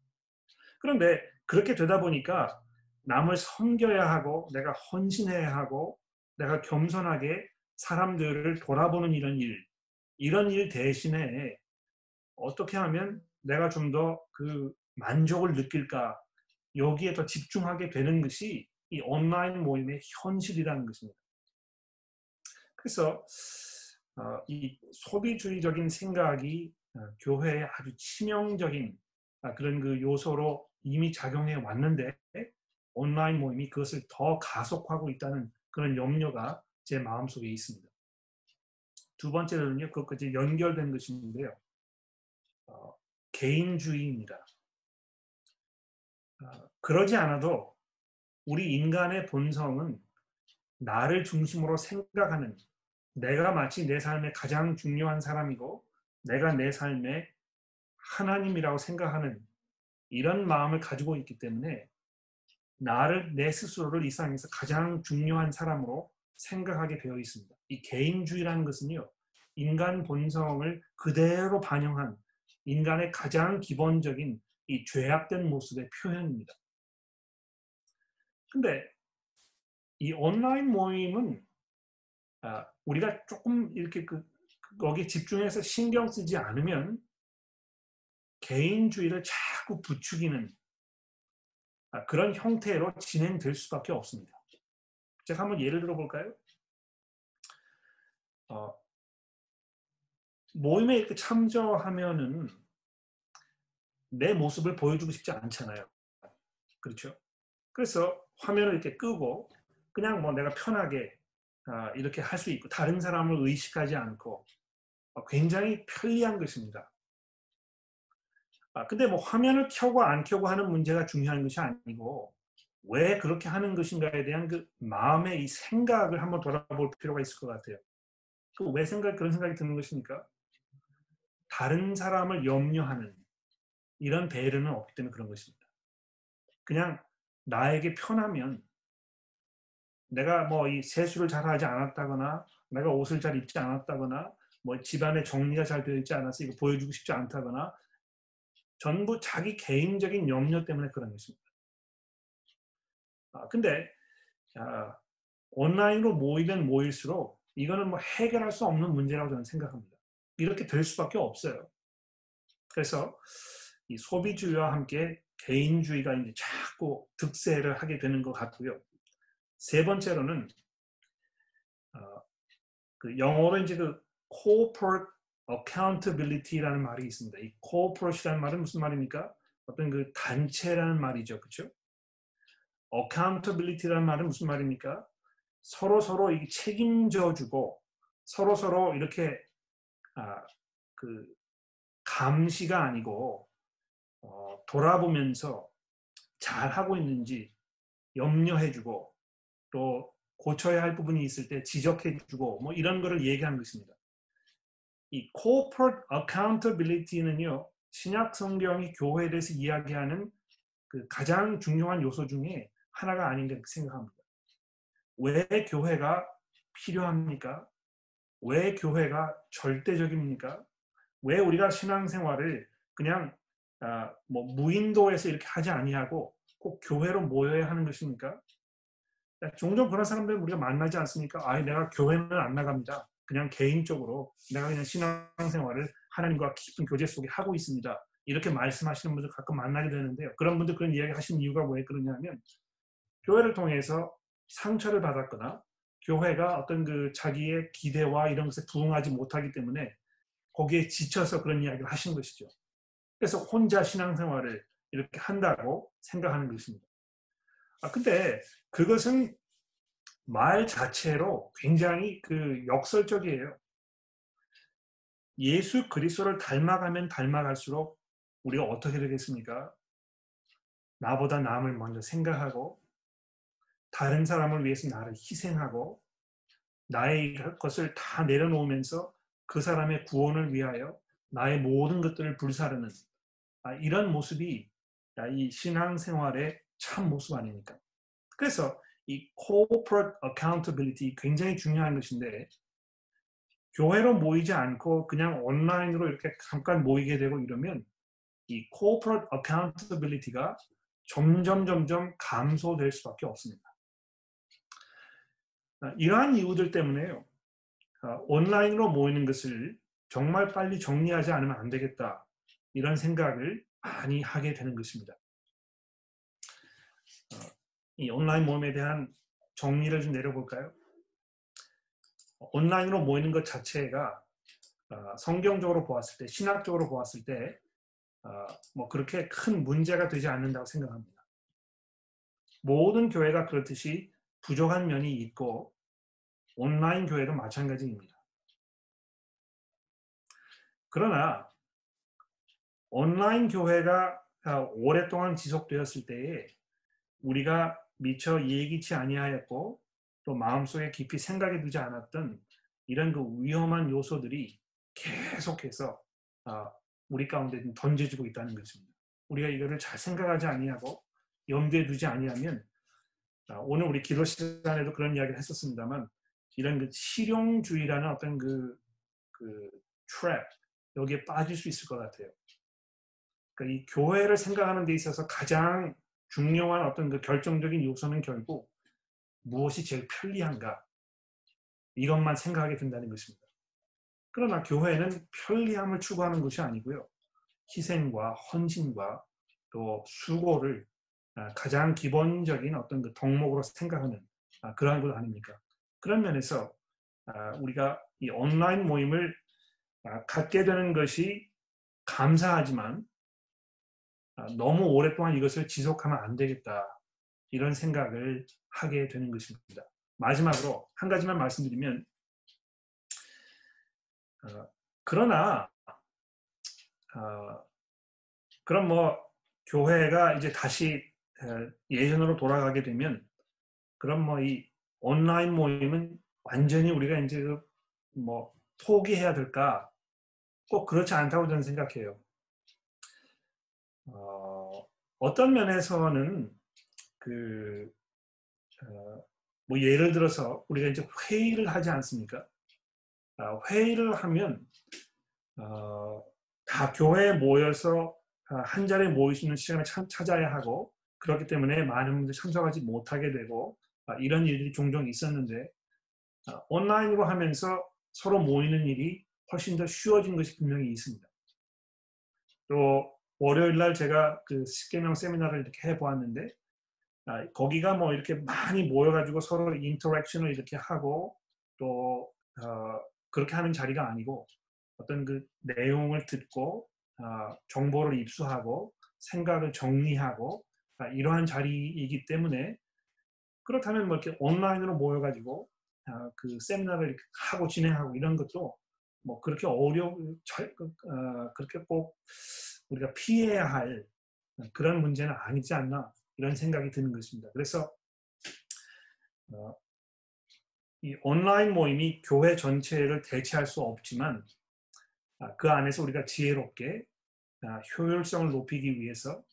그런데 그렇게 되다 보니까 남을 섬겨야 하고 내가 헌신해야 하고 내가 겸손하게 사람들을 돌아보는 이런 일, 이런 일 대신에 어떻게 하면 내가 좀 더 그 만족을 느낄까 여기에 더 집중하게 되는 것이 이 온라인 모임의 현실이라는 것입니다. 그래서 어, 이 소비주의적인 생각이 어, 교회에 아주 치명적인 아, 그런 그 요소로 이미 작용해 왔는데 온라인 모임이 그것을 더 가속하고 있다는 그런 염려가 제 마음속에 있습니다. 두 번째로는요, 그것까지 연결된 것인데요. 어, 개인주의입니다. 어, 그러지 않아도 우리 인간의 본성은 나를 중심으로 생각하는 내가 마치 내 삶의 가장 중요한 사람이고 내가 내 삶의 하나님이라고 생각하는 이런 마음을 가지고 있기 때문에 나를 내 스스로를 이 세상에서 가장 중요한 사람으로 생각하게 되어 있습니다. 이 개인주의라는 것은요, 인간 본성을 그대로 반영한 인간의 가장 기본적인 이 죄악된 모습의 표현입니다. 근데 이 온라인 모임은 아, 우리가 조금 이렇게 그 거기에 집중해서 신경 쓰지 않으면 개인주의를 자꾸 부추기는 아, 그런 형태로 진행될 수밖에 없습니다. 제가 한번 예를 들어 볼까요? 어, 모임에 이렇게 참여하면은 내 모습을 보여주고 싶지 않잖아요. 그렇죠? 그래서 화면을 이렇게 끄고 그냥 뭐 내가 편하게 아, 이렇게 할 수 있고 다른 사람을 의식하지 않고 어, 굉장히 편리한 것입니다. 아, 근데 뭐 화면을 켜고 안 켜고 하는 문제가 중요한 것이 아니고 왜 그렇게 하는 것인가에 대한 그 마음의 이 생각을 한번 돌아볼 필요가 있을 것 같아요. 그 왜 생각 그런 생각이 드는 것입니까? 다른 사람을 염려하는 이런 배려는 없기 때문에 그런 것입니다. 그냥 나에게 편하면 내가 뭐 이 세수를 잘 하지 않았다거나 내가 옷을 잘 입지 않았다거나 뭐 집안에 정리가 잘 되어 있지 않아서 이거 보여주고 싶지 않다거나 전부 자기 개인적인 염려 때문에 그런 것입니다. 아, 근데 아, 온라인으로 모이면 모일수록 이거는 뭐 해결할 수 없는 문제라고 저는 생각합니다. 이렇게 될 수밖에 없어요. 그래서 이 소비주의와 함께 개인주의가 이제 자꾸 득세를 하게 되는 것 같고요. 세 번째로는 어, 그 영어로 이제 그 corporate accountability라는 말이 있습니다. 이 corporate이라는 말은 무슨 말입니까? 어떤 그 단체라는 말이죠. 그렇죠? accountability라는 말은 무슨 말입니까? 서로 서로 이 책임져 주고 서로 서로 이렇게 아, 그 감시가 아니고 어, 돌아보면서 잘 하고 있는지 염려해주고 또 고쳐야 할 부분이 있을 때 지적해주고 뭐 이런 거를 얘기하는 것입니다. 이 corporate accountability는요, 신약 성경이 교회에 대해서 이야기하는 그 가장 중요한 요소 중에 하나가 아닌가 생각합니다. 왜 교회가 필요합니까? 왜 교회가 절대적입니까? 왜 우리가 신앙생활을 그냥 아, 뭐 무인도에서 이렇게 하지 아니하고 꼭 교회로 모여야 하는 것입니까? 종종 그런 사람들 우리가 만나지 않습니까? 아, 내가 교회는 안 나갑니다. 그냥 개인적으로 내가 그냥 신앙생활을 하나님과 깊은 교제 속에 하고 있습니다. 이렇게 말씀하시는 분들 가끔 만나게 되는데요. 그런 분들 그런 이야기 하시는 이유가 왜 그러냐면 교회를 통해서 상처를 받았거나 교회가 어떤 그 자기의 기대와 이런 것에 부응하지 못하기 때문에 거기에 지쳐서 그런 이야기를 하신 것이죠. 그래서 혼자 신앙생활을 이렇게 한다고 생각하는 것입니다. 아, 근데 그것은 말 자체로 굉장히 그 역설적이에요. 예수 그리스도를 닮아가면 닮아갈수록 우리가 어떻게 되겠습니까? 나보다 남을 먼저 생각하고 다른 사람을 위해서 나를 희생하고 나의 것을 다 내려놓으면서 그 사람의 구원을 위하여 나의 모든 것들을 불사르는 아, 이런 모습이 이 신앙생활의 참 모습 아닙니까? 그래서 이 corporate accountability 굉장히 중요한 것인데 교회로 모이지 않고 그냥 온라인으로 이렇게 잠깐 모이게 되고 이러면 이 corporate accountability가 점점 점점 감소될 수밖에 없습니다. 아, 이러한 이유들 때문에요. 아, 온라인으로 모이는 것을 정말 빨리 정리하지 않으면 안 되겠다. 이런 생각을 많이 하게 되는 것입니다. 어, 이 온라인 모임에 대한 정리를 좀 내려볼까요? 온라인으로 모이는 것 자체가 어, 성경적으로 보았을 때, 신학적으로 보았을 때, 어, 뭐 그렇게 큰 문제가 되지 않는다고 생각합니다. 모든 교회가 그렇듯이 부족한 면이 있고, 온라인 교회도 마찬가지입니다. 그러나 온라인 교회가 오랫동안 지속되었을 때에 우리가 미처 예기치 아니하였고 또 마음속에 깊이 생각해 두지 않았던 이런 그 위험한 요소들이 계속해서 아, 우리 가운데 던져지고 있다는 것입니다. 우리가 이거를 잘 생각하지 아니하고 염두에 두지 아니하면 아, 오늘 우리 기도 시간에도 그런 이야기를 했었습니다만 이런 그 실용주의라는 어떤 그, 그 트랩 여기에 빠질 수 있을 것 같아요. 그러니까 이 교회를 생각하는 데 있어서 가장 중요한 어떤 그 결정적인 요소는 결국 무엇이 제일 편리한가 이것만 생각하게 된다는 것입니다. 그러나 교회는 편리함을 추구하는 것이 아니고요. 희생과 헌신과 또 수고를 아, 가장 기본적인 어떤 그 덕목으로 생각하는 아, 그러한 것 아닙니까? 그런 면에서 아, 우리가 이 온라인 모임을 갖게 되는 것이 감사하지만 너무 오랫동안 이것을 지속하면 안 되겠다. 이런 생각을 하게 되는 것입니다. 마지막으로 한 가지만 말씀드리면 어, 그러나 어, 그럼 뭐 교회가 이제 다시 어, 예전으로 돌아가게 되면 그럼 뭐 이 온라인 모임은 완전히 우리가 이제 그뭐 포기해야 될까? 꼭 그렇지 않다고 저는 생각해요. 어, 어떤 면에서는 그, 어, 뭐 예를 들어서 우리가 이제 회의를 하지 않습니까? 아, 회의를 하면 어, 다 교회에 모여서 아, 한 자리에 모일 수 있는 시간을 참, 찾아야 하고 그렇기 때문에 많은 분들이 참석하지 못하게 되고 아, 이런 일들이 종종 있었는데 아, 온라인으로 하면서 서로 모이는 일이 훨씬 더 쉬워진 것이 분명히 있습니다. 또 월요일 날 제가 그 10개명 세미나를 이렇게 해보았는데 아, 거기가 뭐 이렇게 많이 모여가지고 서로 인터랙션을 이렇게 하고 또 어, 그렇게 하는 자리가 아니고 어떤 그 내용을 듣고 어, 정보를 입수하고 생각을 정리하고 아, 이러한 자리이기 때문에 그렇다면 뭐 이렇게 온라인으로 모여가지고 어, 그 세미나를 하고 진행하고 이런 것도 뭐 그렇게 어려 그, 어, 그렇게 꼭 우리가 피해야 할 그런 문제는 아니지 않나 이런 생각이 드는 것입니다. 그래서 어, 이 온라인 모임이 교회 전체를 대체할 수 없지만 아, 그 안에서 우리가 지혜롭게 아, 효율성을 높이기 위해서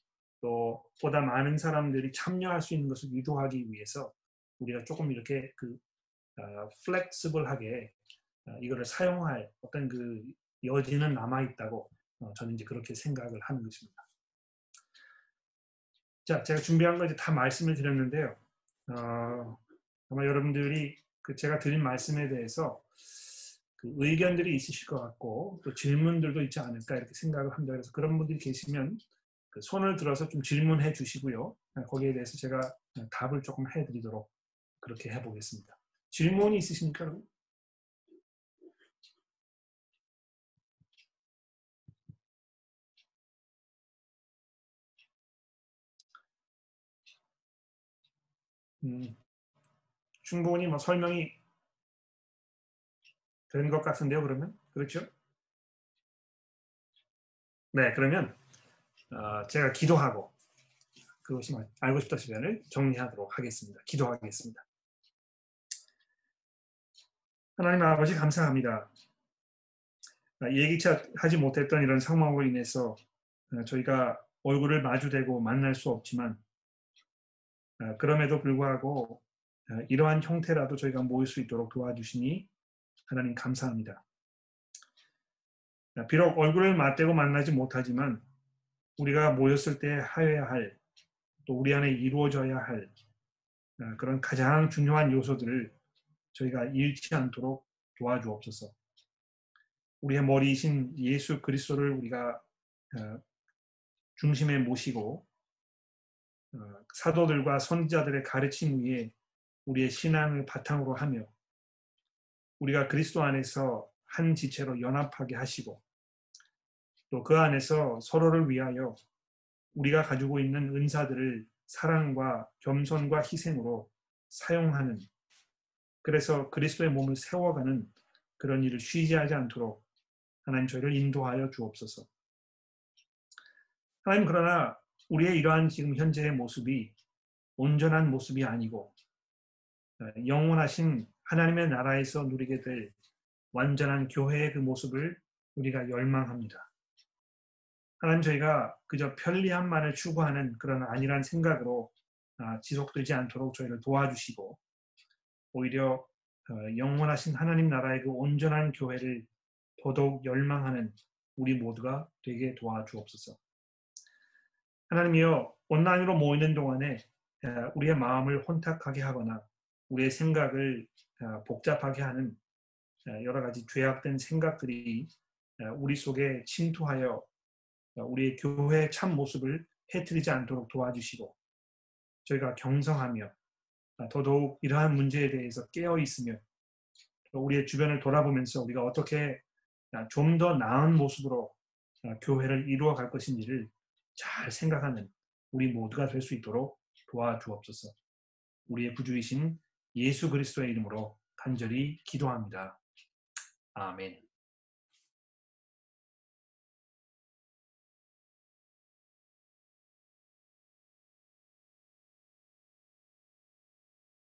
또 보다 많은 사람들이 참여할 수 있는 것을 유도하기 위해서 우리가 조금 이렇게 그 플렉스블하게 아, 이거를 사용할 어떤 그 여지는 남아 있다고 어, 저는 이제 그렇게 생각을 하는 것입니다. 자, 제가 준비한 거 이제 다 말씀을 드렸는데요. 어, 아마 여러분들이 그 제가 드린 말씀에 대해서 그 의견들이 있으실 것 같고 또 질문들도 있지 않을까 이렇게 생각을 합니다. 그래서 그런 분들이 계시면 그 손을 들어서 좀 질문해 주시고요. 거기에 대해서 제가 답을 조금 해드리도록 그렇게 해보겠습니다. 질문이 있으십니까? 음, 충분히 뭐 설명이 된 것 같은데요. 그러면 그렇죠? 네, 그러면 어, 제가 기도하고 그것이 알고 싶다 시간을 정리하도록 하겠습니다. 기도하겠습니다. 하나님 아버지 감사합니다. 아, 예기치 하지 못했던 이런 상황으로 인해서 어, 저희가 얼굴을 마주대고 만날 수 없지만 어, 그럼에도 불구하고 어, 이러한 형태라도 저희가 모일 수 있도록 도와주시니 하나님 감사합니다. 비록 얼굴을 맞대고 만나지 못하지만 우리가 모였을 때 하여야 할, 또 우리 안에 이루어져야 할 그런 가장 중요한 요소들을 저희가 잃지 않도록 도와주옵소서. 우리의 머리이신 예수 그리스도를 우리가 중심에 모시고 어, 사도들과 선지자들의 가르침 위에 우리의 신앙을 바탕으로 하며 우리가 그리스도 안에서 한 지체로 연합하게 하시고 또 그 안에서 서로를 위하여 우리가 가지고 있는 은사들을 사랑과 겸손과 희생으로 사용하는 그래서 그리스도의 몸을 세워가는 그런 일을 쉬지 하지 않도록 하나님 저희를 인도하여 주옵소서. 하나님 그러나 우리의 이러한 지금 현재의 모습이 온전한 모습이 아니고 어, 영원하신 하나님의 나라에서 누리게 될 완전한 교회의 그 모습을 우리가 열망합니다. 하나님 저희가 그저 편리함만을 추구하는 그런 아니란 생각으로 아, 지속되지 않도록 저희를 도와주시고 오히려 어, 영원하신 하나님 나라의 그 온전한 교회를 더더욱 열망하는 우리 모두가 되게 도와주옵소서. 하나님이여 온라인으로 모이는 동안에 우리의 마음을 혼탁하게 하거나 우리의 생각을 복잡하게 하는 여러 가지 죄악된 생각들이 우리 속에 침투하여 우리의 교회의 참 모습을 해뜨리지 않도록 도와주시고 저희가 경성하며 더더욱 이러한 문제에 대해서 깨어 있으며 우리의 주변을 돌아보면서 우리가 어떻게 좀 더 나은 모습으로 교회를 이루어 갈 것인지를 잘 생각하는 우리 모두가 될 수 있도록 도와주옵소서. 우리의 구주이신 예수 그리스도의 이름으로 간절히 기도합니다. 아멘.